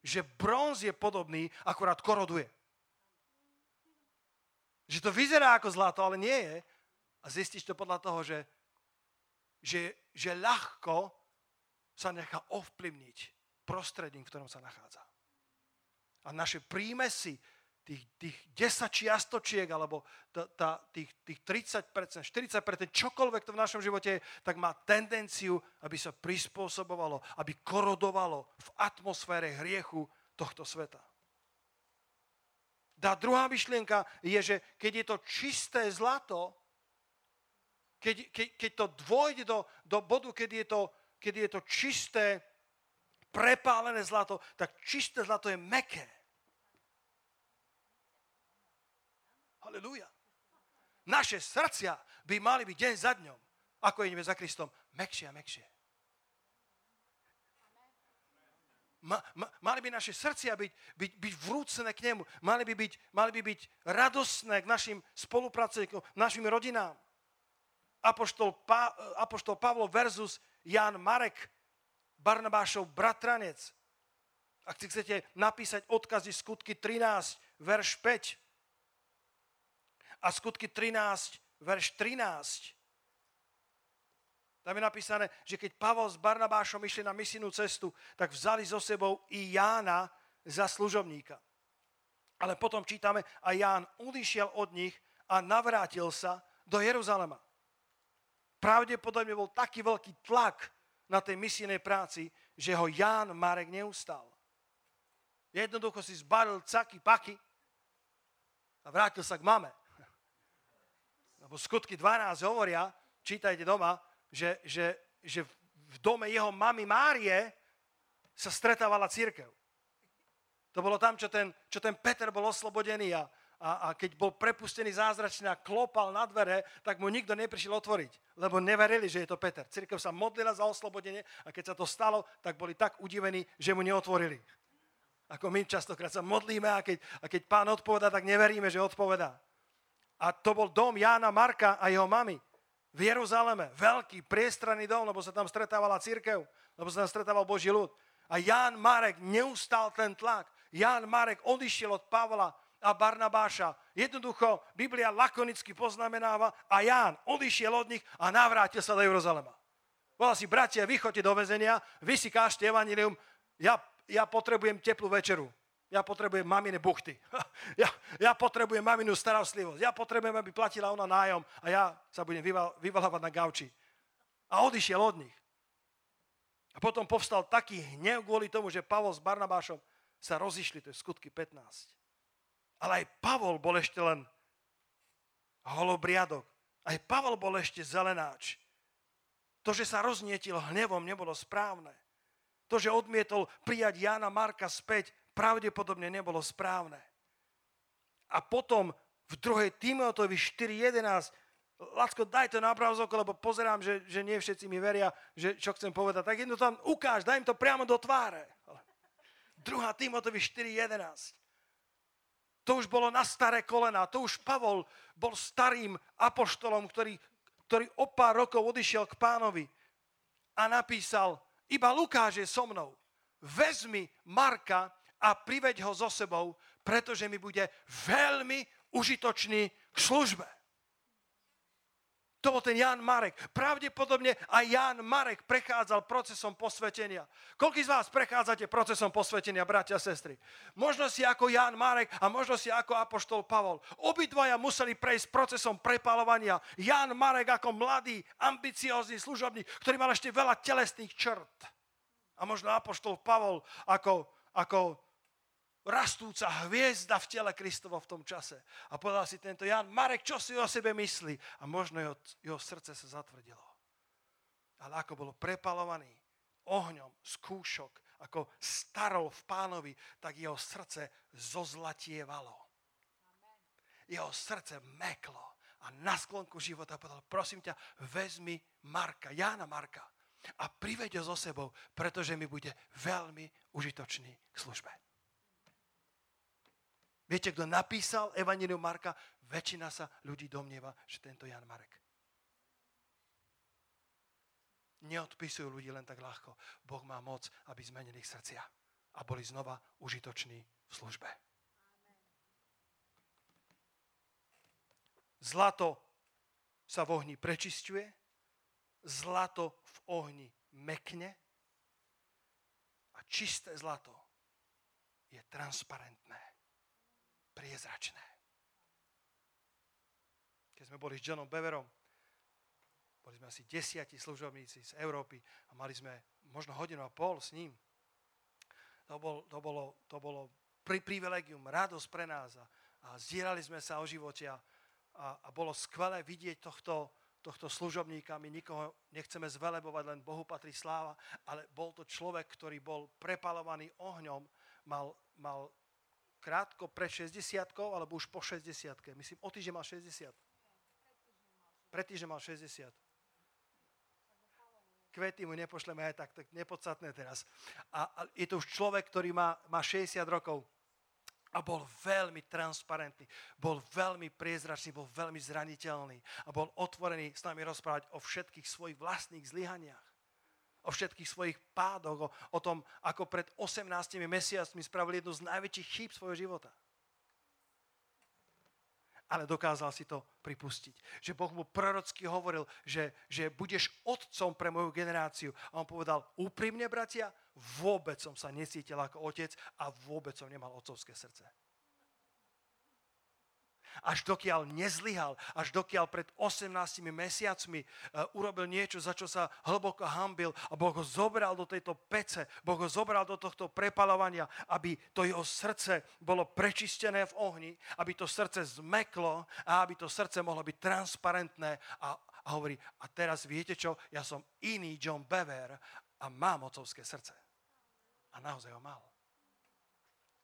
Že bronz je podobný, akorát koroduje. Že to vyzerá ako zlato, ale nie je. A zistíš to podľa toho, že, že, že ľahko sa nechá ovplyvniť prostredím, v ktorom sa nachádza a naše prímesy, tých, tých 10 čiastočiek, alebo tá, tá, tých, tých 30%, 40%, čokoľvek to v našom živote je, tak má tendenciu, aby sa prispôsobovalo, aby korodovalo v atmosfére hriechu tohto sveta. Tá druhá myšlienka je, že keď je to čisté zlato, keď, keď, keď to dôjde do, do bodu, keď je to, keď je to čisté, prepálené zlato, tak čisté zlato je meké. Halelúja. Naše srdcia by mali byť deň za dňom, ako ideme za Kristom, mekšie a mekšie. Ma, ma, mali by naše srdcia byť, byť, byť vrúcené k nemu. Mali by byť, mali by byť radosné k našim spolupracovníkom, našim rodinám. Apoštol, pa, Apoštol Pavlo versus Jan Marek, Barnabášov bratranec. Ak si chcete napísať odkazy skutky 13, verš 5, a skutky 13, verš 13. Tam je napísané, že keď Pavol s Barnabášom išli na misijnú cestu, tak vzali so sebou i Jána za služobníka. Ale potom čítame, a Ján odišiel od nich a navrátil sa do Jeruzalema. Pravdepodobne bol taký veľký tlak na tej misijnej práci, že ho Ján Marek neustal. Jednoducho si zbaril caky paky a vrátil sa k mame lebo skutky 12 hovoria, čítajte doma, že, že, že v dome jeho mamy Márie sa stretávala církev. To bolo tam, čo ten, čo ten Peter bol oslobodený a, a, a keď bol prepustený zázračne a klopal na dvere, tak mu nikto neprišiel otvoriť, lebo neverili, že je to Peter. Církev sa modlila za oslobodenie a keď sa to stalo, tak boli tak udivení, že mu neotvorili. Ako my častokrát sa modlíme a keď, a keď pán odpovedá, tak neveríme, že odpovedá. A to bol dom Jána Marka a jeho mamy v Jeruzaleme. Veľký, priestranný dom, lebo sa tam stretávala církev, lebo sa tam stretával Boží ľud. A Ján Marek neustal ten tlak. Ján Marek odišiel od Pavla a Barnabáša. Jednoducho, Biblia lakonicky poznamenáva a Ján odišiel od nich a navrátil sa do Jeruzalema. Volá si, bratia, vy do väzenia, vy si kážte evanilium, ja, ja potrebujem teplú večeru. Ja potrebujem mamine buchty. Ja, ja potrebujem maminu starostlivosť. Ja potrebujem, aby platila ona nájom a ja sa budem vyval, vyvalávať na gauči. A odišiel od nich. A potom povstal taký hnev kvôli tomu, že Pavol s Barnabášom sa rozišli, to je skutky 15. Ale aj Pavol bol ešte len holobriadok. Aj Pavol bol ešte zelenáč. To, že sa roznietil hnevom, nebolo správne. To, že odmietol prijať Jana Marka späť, pravdepodobne nebolo správne. A potom v 2. Timoteovi 4.11 Lacko, daj to na obrazok, lebo pozerám, že, že nie všetci mi veria, že čo chcem povedať. Tak jedno tam ukáž, daj im to priamo do tváre. 2. Timoteovi 4.11. To už bolo na staré kolena. To už Pavol bol starým apoštolom, ktorý, ktorý o pár rokov odišiel k pánovi a napísal, iba Lukáš je so mnou. Vezmi Marka a priveď ho so sebou, pretože mi bude veľmi užitočný k službe. To bol ten Jan Marek. Pravdepodobne aj Jan Marek prechádzal procesom posvetenia. Koľký z vás prechádzate procesom posvetenia, bratia a sestry? Možno si ako Jan Marek a možno si ako Apoštol Pavol. Obidvaja museli prejsť procesom prepalovania. Jan Marek ako mladý, ambiciózny služobník, ktorý mal ešte veľa telesných črt. A možno Apoštol Pavol ako, ako rastúca hviezda v tele Kristovo v tom čase. A povedal si tento Jan, Marek, čo si o sebe myslí? A možno jeho, jeho srdce sa zatvrdilo. Ale ako bolo prepalovaný ohňom, skúšok, ako starol v pánovi, tak jeho srdce zozlatievalo. Jeho srdce meklo. A na sklonku života povedal, prosím ťa, vezmi Marka, Jána Marka a priveď ho so sebou, pretože mi bude veľmi užitočný k službe. Viete, kto napísal Evangelium Marka? Väčšina sa ľudí domnieva, že tento Jan Marek. Neodpisujú ľudí len tak ľahko. Boh má moc, aby zmenili ich srdcia a boli znova užitoční v službe. Zlato sa v ohni prečisťuje, zlato v ohni mekne a čisté zlato je transparentné priezračné. Keď sme boli s Johnom Beverom, boli sme asi desiatí služobníci z Európy a mali sme možno hodinu a pol s ním. To, bol, to bolo, to bolo pri, privilegium, radosť pre nás a, a zdierali sme sa o živote a, a, a bolo skvelé vidieť tohto, tohto služobníka. My nikoho nechceme zvelebovať, len Bohu patrí sláva, ale bol to človek, ktorý bol prepalovaný ohňom, mal, mal krátko pred 60 alebo už po 60 Myslím, o týždeň mal 60. Pred týždeň mal 60. Kvety mu nepošleme aj tak, tak nepodstatné teraz. A, a je to už človek, ktorý má, má 60 rokov a bol veľmi transparentný, bol veľmi priezračný, bol veľmi zraniteľný a bol otvorený s nami rozprávať o všetkých svojich vlastných zlyhaniach o všetkých svojich pádoch, o, o tom, ako pred 18 mesiacmi spravili jednu z najväčších chýb svojho života. Ale dokázal si to pripustiť. Že Boh mu prorocky hovoril, že, že budeš otcom pre moju generáciu. A on povedal, úprimne, bratia, vôbec som sa necítil ako otec a vôbec som nemal otcovské srdce až dokiaľ nezlyhal, až dokiaľ pred 18 mesiacmi uh, urobil niečo, za čo sa hlboko hambil a Boh ho zobral do tejto pece, Boh ho zobral do tohto prepalovania, aby to jeho srdce bolo prečistené v ohni, aby to srdce zmeklo a aby to srdce mohlo byť transparentné a, a hovorí, a teraz viete čo, ja som iný John Bever a mám mocovské srdce. A naozaj ho mal.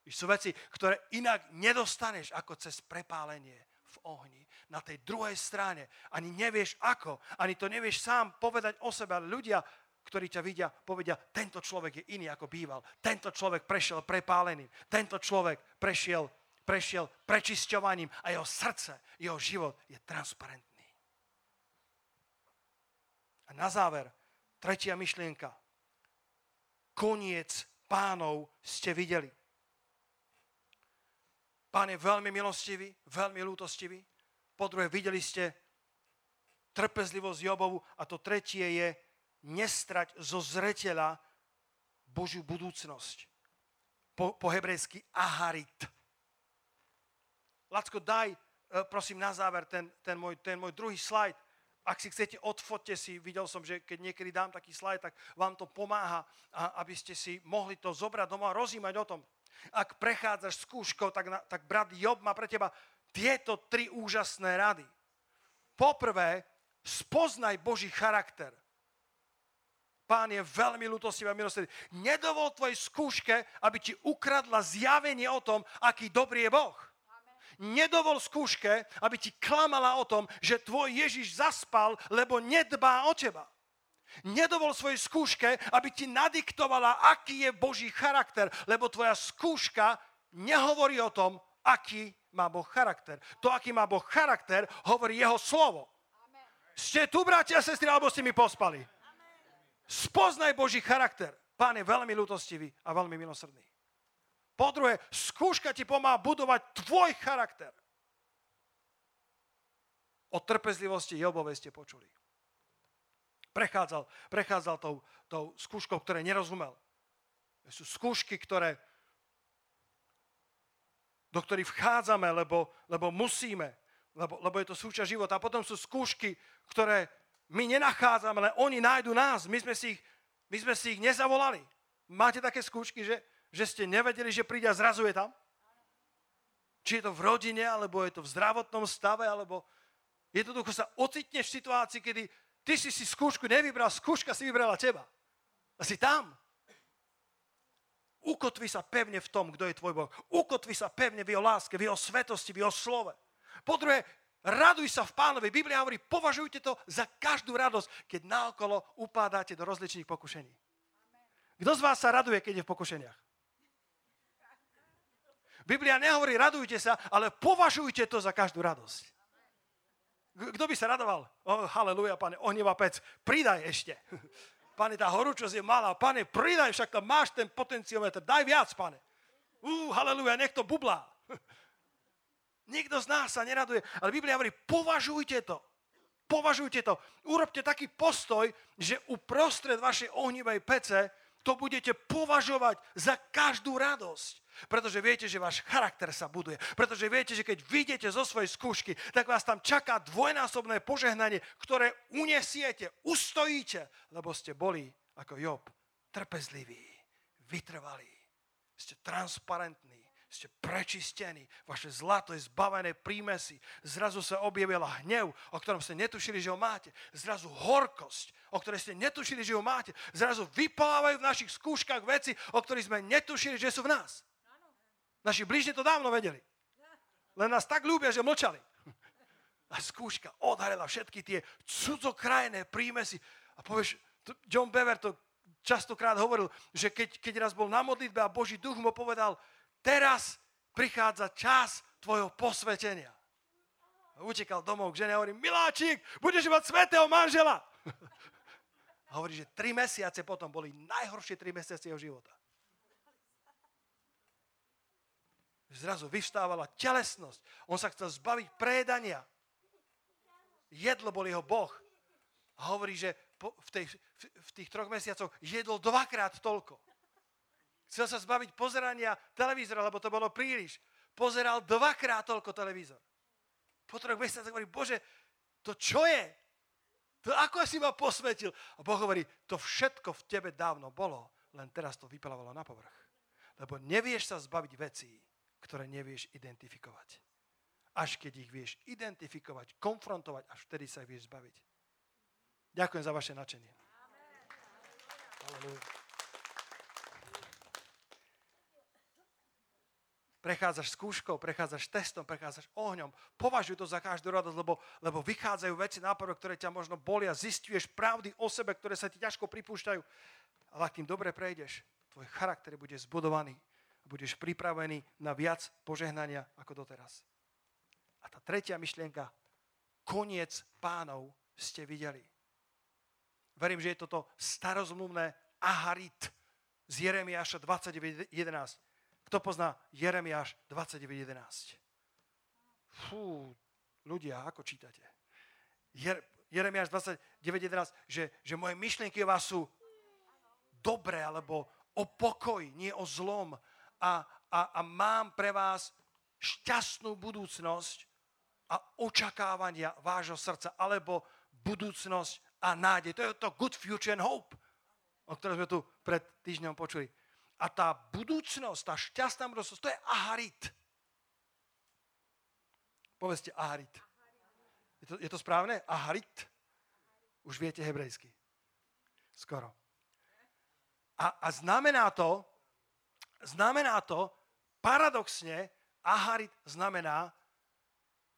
Sú veci, ktoré inak nedostaneš ako cez prepálenie v ohni. Na tej druhej strane. Ani nevieš ako, ani to nevieš sám povedať o sebe, ale ľudia, ktorí ťa vidia, povedia, tento človek je iný ako býval. Tento človek prešiel prepálením. Tento človek prešiel, prešiel prečisťovaním a jeho srdce, jeho život je transparentný. A na záver, tretia myšlienka. Koniec pánov ste videli. Pán je veľmi milostivý, veľmi lútostivý. Po druhé, videli ste trpezlivosť Jobovu a to tretie je nestrať zo zreteľa Božiu budúcnosť. Po, po hebrejsky aharit. Lacko, daj, e, prosím, na záver ten, ten, môj, ten môj druhý slajd. Ak si chcete, odfotte si. Videl som, že keď niekedy dám taký slajd, tak vám to pomáha, aby ste si mohli to zobrať doma a rozímať o tom. Ak prechádzaš skúškou, tak, tak brat Job má pre teba tieto tri úžasné rady. Poprvé, spoznaj Boží charakter. Pán je veľmi ľutostivý a milostivý. Nedovol tvojej skúške, aby ti ukradla zjavenie o tom, aký dobrý je Boh. Nedovol skúške, aby ti klamala o tom, že tvoj Ježiš zaspal, lebo nedbá o teba. Nedovol svojej skúške, aby ti nadiktovala, aký je Boží charakter, lebo tvoja skúška nehovorí o tom, aký má Boh charakter. To, aký má Boh charakter, hovorí jeho slovo. Amen. Ste tu, bratia a sestry, alebo ste mi pospali? Amen. Spoznaj Boží charakter. Pán je veľmi ľutostivý a veľmi milosrdný. Po druhé, skúška ti pomáha budovať tvoj charakter. O trpezlivosti Jobovej ste počuli. Prechádzal, prechádzal tou, tou skúškou, ktoré nerozumel. Sú skúšky, ktoré, do ktorých vchádzame, lebo, lebo musíme, lebo, lebo je to súčasť života. A potom sú skúšky, ktoré my nenachádzame, ale oni nájdu nás. My sme si ich, my sme si ich nezavolali. Máte také skúšky, že, že ste nevedeli, že príde a zrazu je tam? Či je to v rodine, alebo je to v zdravotnom stave, alebo jednoducho sa ocitneš v situácii, kedy ty si si skúšku nevybral, skúška si vybrala teba. A si tam. Ukotvi sa pevne v tom, kto je tvoj Boh. Ukotvi sa pevne v jeho láske, v jeho svetosti, v jeho slove. Po druhé, raduj sa v pánovi. Biblia hovorí, považujte to za každú radosť, keď naokolo upádáte do rozličných pokušení. Kto z vás sa raduje, keď je v pokušeniach? Biblia nehovorí, radujte sa, ale považujte to za každú radosť. Kto by sa radoval? Oh, haleluja, pane, ohnivá pec, pridaj ešte. Pane, tá horúčosť je malá. Pane, pridaj, však tam máš ten potenciometr. Daj viac, pane. Uh, haleluja, nech to bublá. Nikto z nás sa neraduje. Ale Biblia hovorí, považujte to. Považujte to. Urobte taký postoj, že uprostred vašej ohnivej pece to budete považovať za každú radosť. Pretože viete, že váš charakter sa buduje. Pretože viete, že keď vyjdete zo svojej skúšky, tak vás tam čaká dvojnásobné požehnanie, ktoré unesiete, ustojíte, lebo ste boli ako Job, trpezliví, vytrvalí, ste transparentní, ste prečistení, vaše zlato je zbavené prímesy, zrazu sa objavila hnev, o ktorom ste netušili, že ho máte, zrazu horkosť, o ktorej ste netušili, že ho máte, zrazu vypalávajú v našich skúškach veci, o ktorých sme netušili, že sú v nás. Naši blížne to dávno vedeli. Len nás tak ľúbia, že mlčali. A skúška odhalila všetky tie cudzokrajné prímesy. A povieš, John Bever to častokrát hovoril, že keď, keď raz bol na modlitbe a Boží duch mu povedal, teraz prichádza čas tvojho posvetenia. Utekal domov k žene a hovorí, miláčik, budeš mať svetého manžela. A hovorí, že tri mesiace potom boli najhoršie tri mesiace jeho života. Zrazu vyvstávala telesnosť. On sa chcel zbaviť prédania. Jedlo bol jeho boh. A hovorí, že v, tej, v tých troch mesiacoch jedol dvakrát toľko. Chcel sa zbaviť pozerania televízora, lebo to bolo príliš. Pozeral dvakrát toľko televízor. Po troch mesiacoch hovorí, Bože, to čo je? To ako si ma posvetil? A Boh hovorí, to všetko v tebe dávno bolo, len teraz to vyplavalo na povrch. Lebo nevieš sa zbaviť vecí, ktoré nevieš identifikovať. Až keď ich vieš identifikovať, konfrontovať, až vtedy sa ich vieš zbaviť. Ďakujem za vaše načenie. Amen. Prechádzaš skúškou, prechádzaš testom, prechádzaš ohňom. Považuj to za každú radosť, lebo, lebo vychádzajú veci na prvé, ktoré ťa možno bolia. Zistuješ pravdy o sebe, ktoré sa ti ťažko pripúšťajú. Ale ak tým dobre prejdeš, tvoj charakter bude zbudovaný. Budeš pripravený na viac požehnania ako doteraz. A tá tretia myšlienka, koniec pánov ste videli. Verím, že je toto starozmluvné aharit z Jeremiáša 29.11 kto pozná Jeremiáš 29.11? Fú, ľudia, ako čítate? Jer, Jeremiáš 29.11, že, že moje myšlienky o vás sú dobré, alebo o pokoj, nie o zlom. A, a, a mám pre vás šťastnú budúcnosť a očakávania vášho srdca, alebo budúcnosť a nádej. To je to good future and hope, o ktorom sme tu pred týždňom počuli. A tá budúcnosť, tá šťastná budúcnosť, to je aharit. Povedzte aharit. Je to, je to správne? Aharit? Už viete hebrejsky. Skoro. A, a znamená to, znamená to, paradoxne, aharit znamená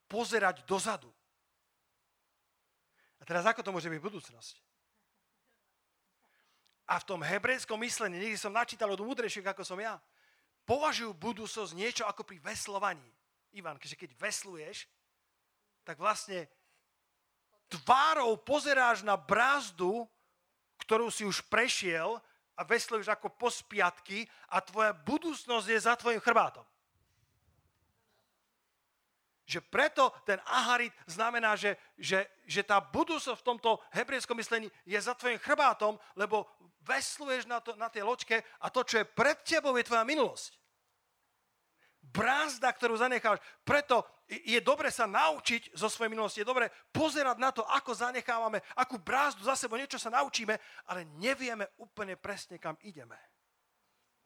pozerať dozadu. A teraz ako to môže byť budúcnosť? A v tom hebrejskom myslení, niekde som načítal od múdrejších ako som ja, považujú budúcnosť niečo ako pri veslovaní. Ivan, že keď vesluješ, tak vlastne tvárou pozeráš na brázdu, ktorú si už prešiel a vesluješ ako pospiatky a tvoja budúcnosť je za tvojim chrbátom. Že preto ten aharit znamená, že, že, že tá budúcnosť v tomto hebrejskom myslení je za tvojim chrbátom, lebo vesluješ na, to, na tej loďke a to, čo je pred tebou, je tvoja minulosť. Brázda, ktorú zanecháš. Preto je dobre sa naučiť zo svojej minulosti. Je dobre pozerať na to, ako zanechávame, akú brázdu za sebou, niečo sa naučíme, ale nevieme úplne presne, kam ideme.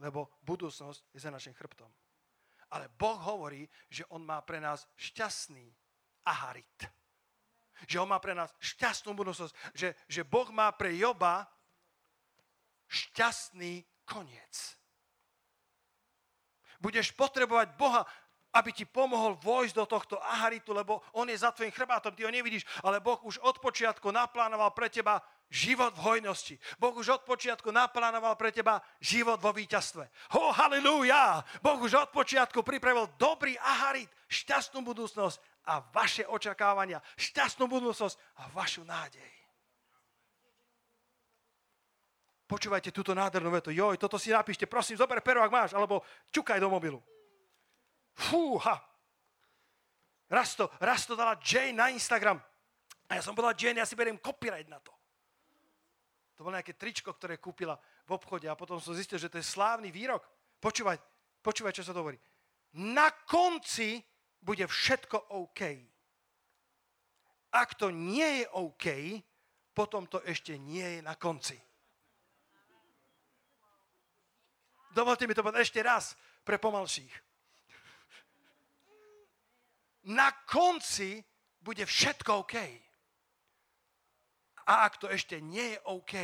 Lebo budúcnosť je za našim chrbtom. Ale Boh hovorí, že On má pre nás šťastný aharit. Že On má pre nás šťastnú budúcnosť. Že, že Boh má pre Joba šťastný koniec. Budeš potrebovať Boha, aby ti pomohol vojsť do tohto aharitu, lebo on je za tvojim chrbátom, ty ho nevidíš, ale Boh už od počiatku naplánoval pre teba život v hojnosti. Boh už od počiatku naplánoval pre teba život vo víťazstve. Ho, halleluja! Boh už od počiatku pripravil dobrý aharit, šťastnú budúcnosť a vaše očakávania, šťastnú budúcnosť a vašu nádej. Počúvajte túto nádhernú vetu. Joj, toto si napíšte, prosím, zober pero, ak máš, alebo čukaj do mobilu. Fúha. Raz to, raz to dala Jane na Instagram. A ja som povedal, Jane, ja si beriem copyright na to. To bolo nejaké tričko, ktoré kúpila v obchode a potom som zistil, že to je slávny výrok. Počúvaj, počúvaj, čo sa to hovorí. Na konci bude všetko OK. Ak to nie je OK, potom to ešte nie je na konci. Dovolte mi to povedať ešte raz pre pomalších. Na konci bude všetko OK. A ak to ešte nie je OK,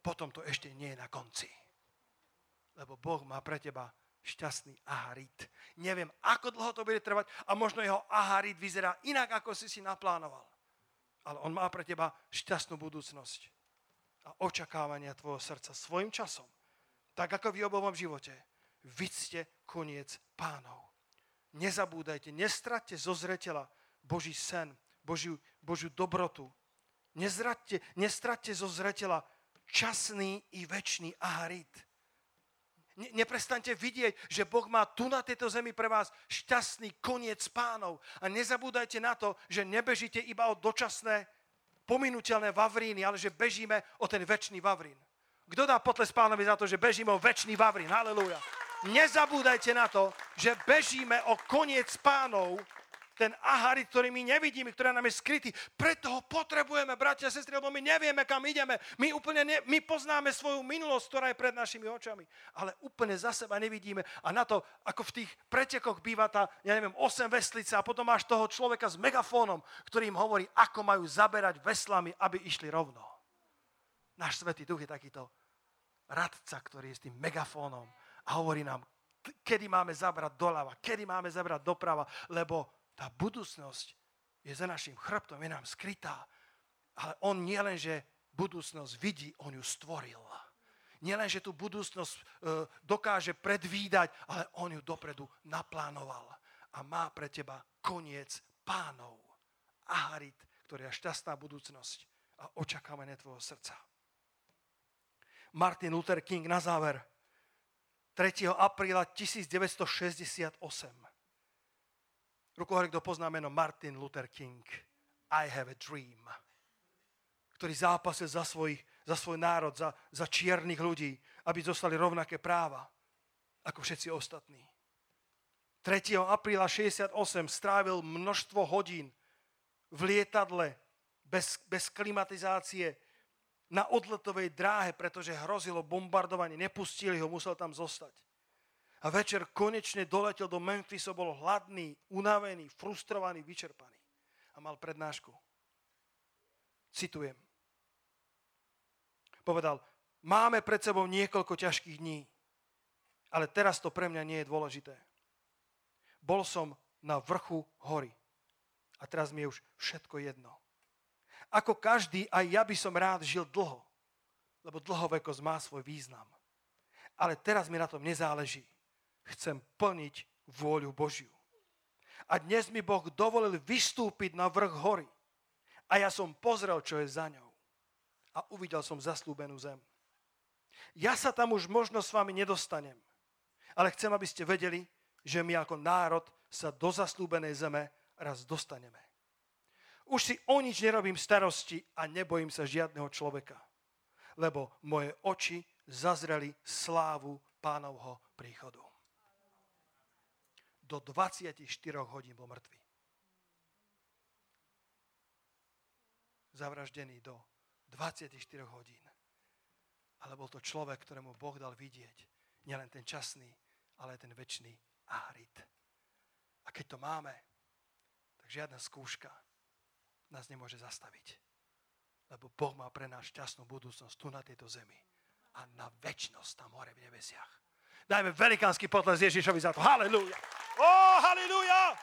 potom to ešte nie je na konci. Lebo Boh má pre teba šťastný aharit. Neviem, ako dlho to bude trvať a možno jeho aharit vyzerá inak, ako si si naplánoval. Ale on má pre teba šťastnú budúcnosť a očakávania tvojho srdca svojim časom. Tak ako v Jobovom živote. Vycte koniec pánov. Nezabúdajte, nestratte zo zretela Boží sen, Božiu, Božiu dobrotu, Nezratte, nestratte zo zretela časný i väčší aharit. Ne, neprestaňte vidieť, že Boh má tu na tejto zemi pre vás šťastný koniec pánov. A nezabúdajte na to, že nebežíte iba o dočasné, pominuteľné vavríny, ale že bežíme o ten väčší vavrín. Kto dá potles pánovi za to, že bežíme o väčší vavrín? Halelúja. Nezabúdajte na to, že bežíme o koniec pánov, ten aharit, ktorý my nevidíme, ktorý nám je skrytý. Preto ho potrebujeme, bratia a sestry, lebo my nevieme, kam ideme. My úplne ne, my poznáme svoju minulosť, ktorá je pred našimi očami, ale úplne za seba nevidíme. A na to, ako v tých pretekoch býva tá, ja neviem, 8 veslice a potom máš toho človeka s megafónom, ktorý im hovorí, ako majú zaberať veslami, aby išli rovno. Náš Svetý Duch je takýto radca, ktorý je s tým megafónom a hovorí nám, kedy máme zabrať doľava, kedy máme zabrať doprava, lebo tá budúcnosť je za našim chrbtom, je nám skrytá. Ale on nielen, že budúcnosť vidí, on ju stvoril. Nielen, že tú budúcnosť e, dokáže predvídať, ale on ju dopredu naplánoval. A má pre teba koniec pánov. Aharit, ktorý je šťastná budúcnosť a očakávanie tvojho srdca. Martin Luther King na záver 3. apríla 1968 Ruku hore, kto pozná meno Martin Luther King. I have a dream. Ktorý zápasil za svoj, za svoj národ, za, za čiernych ľudí, aby zostali rovnaké práva ako všetci ostatní. 3. apríla 68 strávil množstvo hodín v lietadle bez, bez klimatizácie na odletovej dráhe, pretože hrozilo bombardovanie. Nepustili ho, musel tam zostať. A večer konečne doletel do Memphisu, bol hladný, unavený, frustrovaný, vyčerpaný. A mal prednášku. Citujem. Povedal, máme pred sebou niekoľko ťažkých dní, ale teraz to pre mňa nie je dôležité. Bol som na vrchu hory a teraz mi je už všetko jedno. Ako každý, aj ja by som rád žil dlho, lebo dlhovekosť má svoj význam. Ale teraz mi na tom nezáleží chcem plniť vôľu Božiu. A dnes mi Boh dovolil vystúpiť na vrch hory. A ja som pozrel, čo je za ňou. A uvidel som zaslúbenú zem. Ja sa tam už možno s vami nedostanem. Ale chcem, aby ste vedeli, že my ako národ sa do zaslúbenej zeme raz dostaneme. Už si o nič nerobím starosti a nebojím sa žiadneho človeka, lebo moje oči zazreli slávu pánovho príchodu. Do 24 hodín bol mŕtvy. Zavraždený do 24 hodín. Ale bol to človek, ktorému Boh dal vidieť nielen ten časný, ale ten väčší árit. A keď to máme, tak žiadna skúška nás nemôže zastaviť. Lebo Boh má pre nás šťastnú budúcnosť tu na tejto zemi a na väčnosť tam hore v nebesiach. Dajme velikánsky potles Ježišovi za to. Halelúja. Ó, oh, halelúja!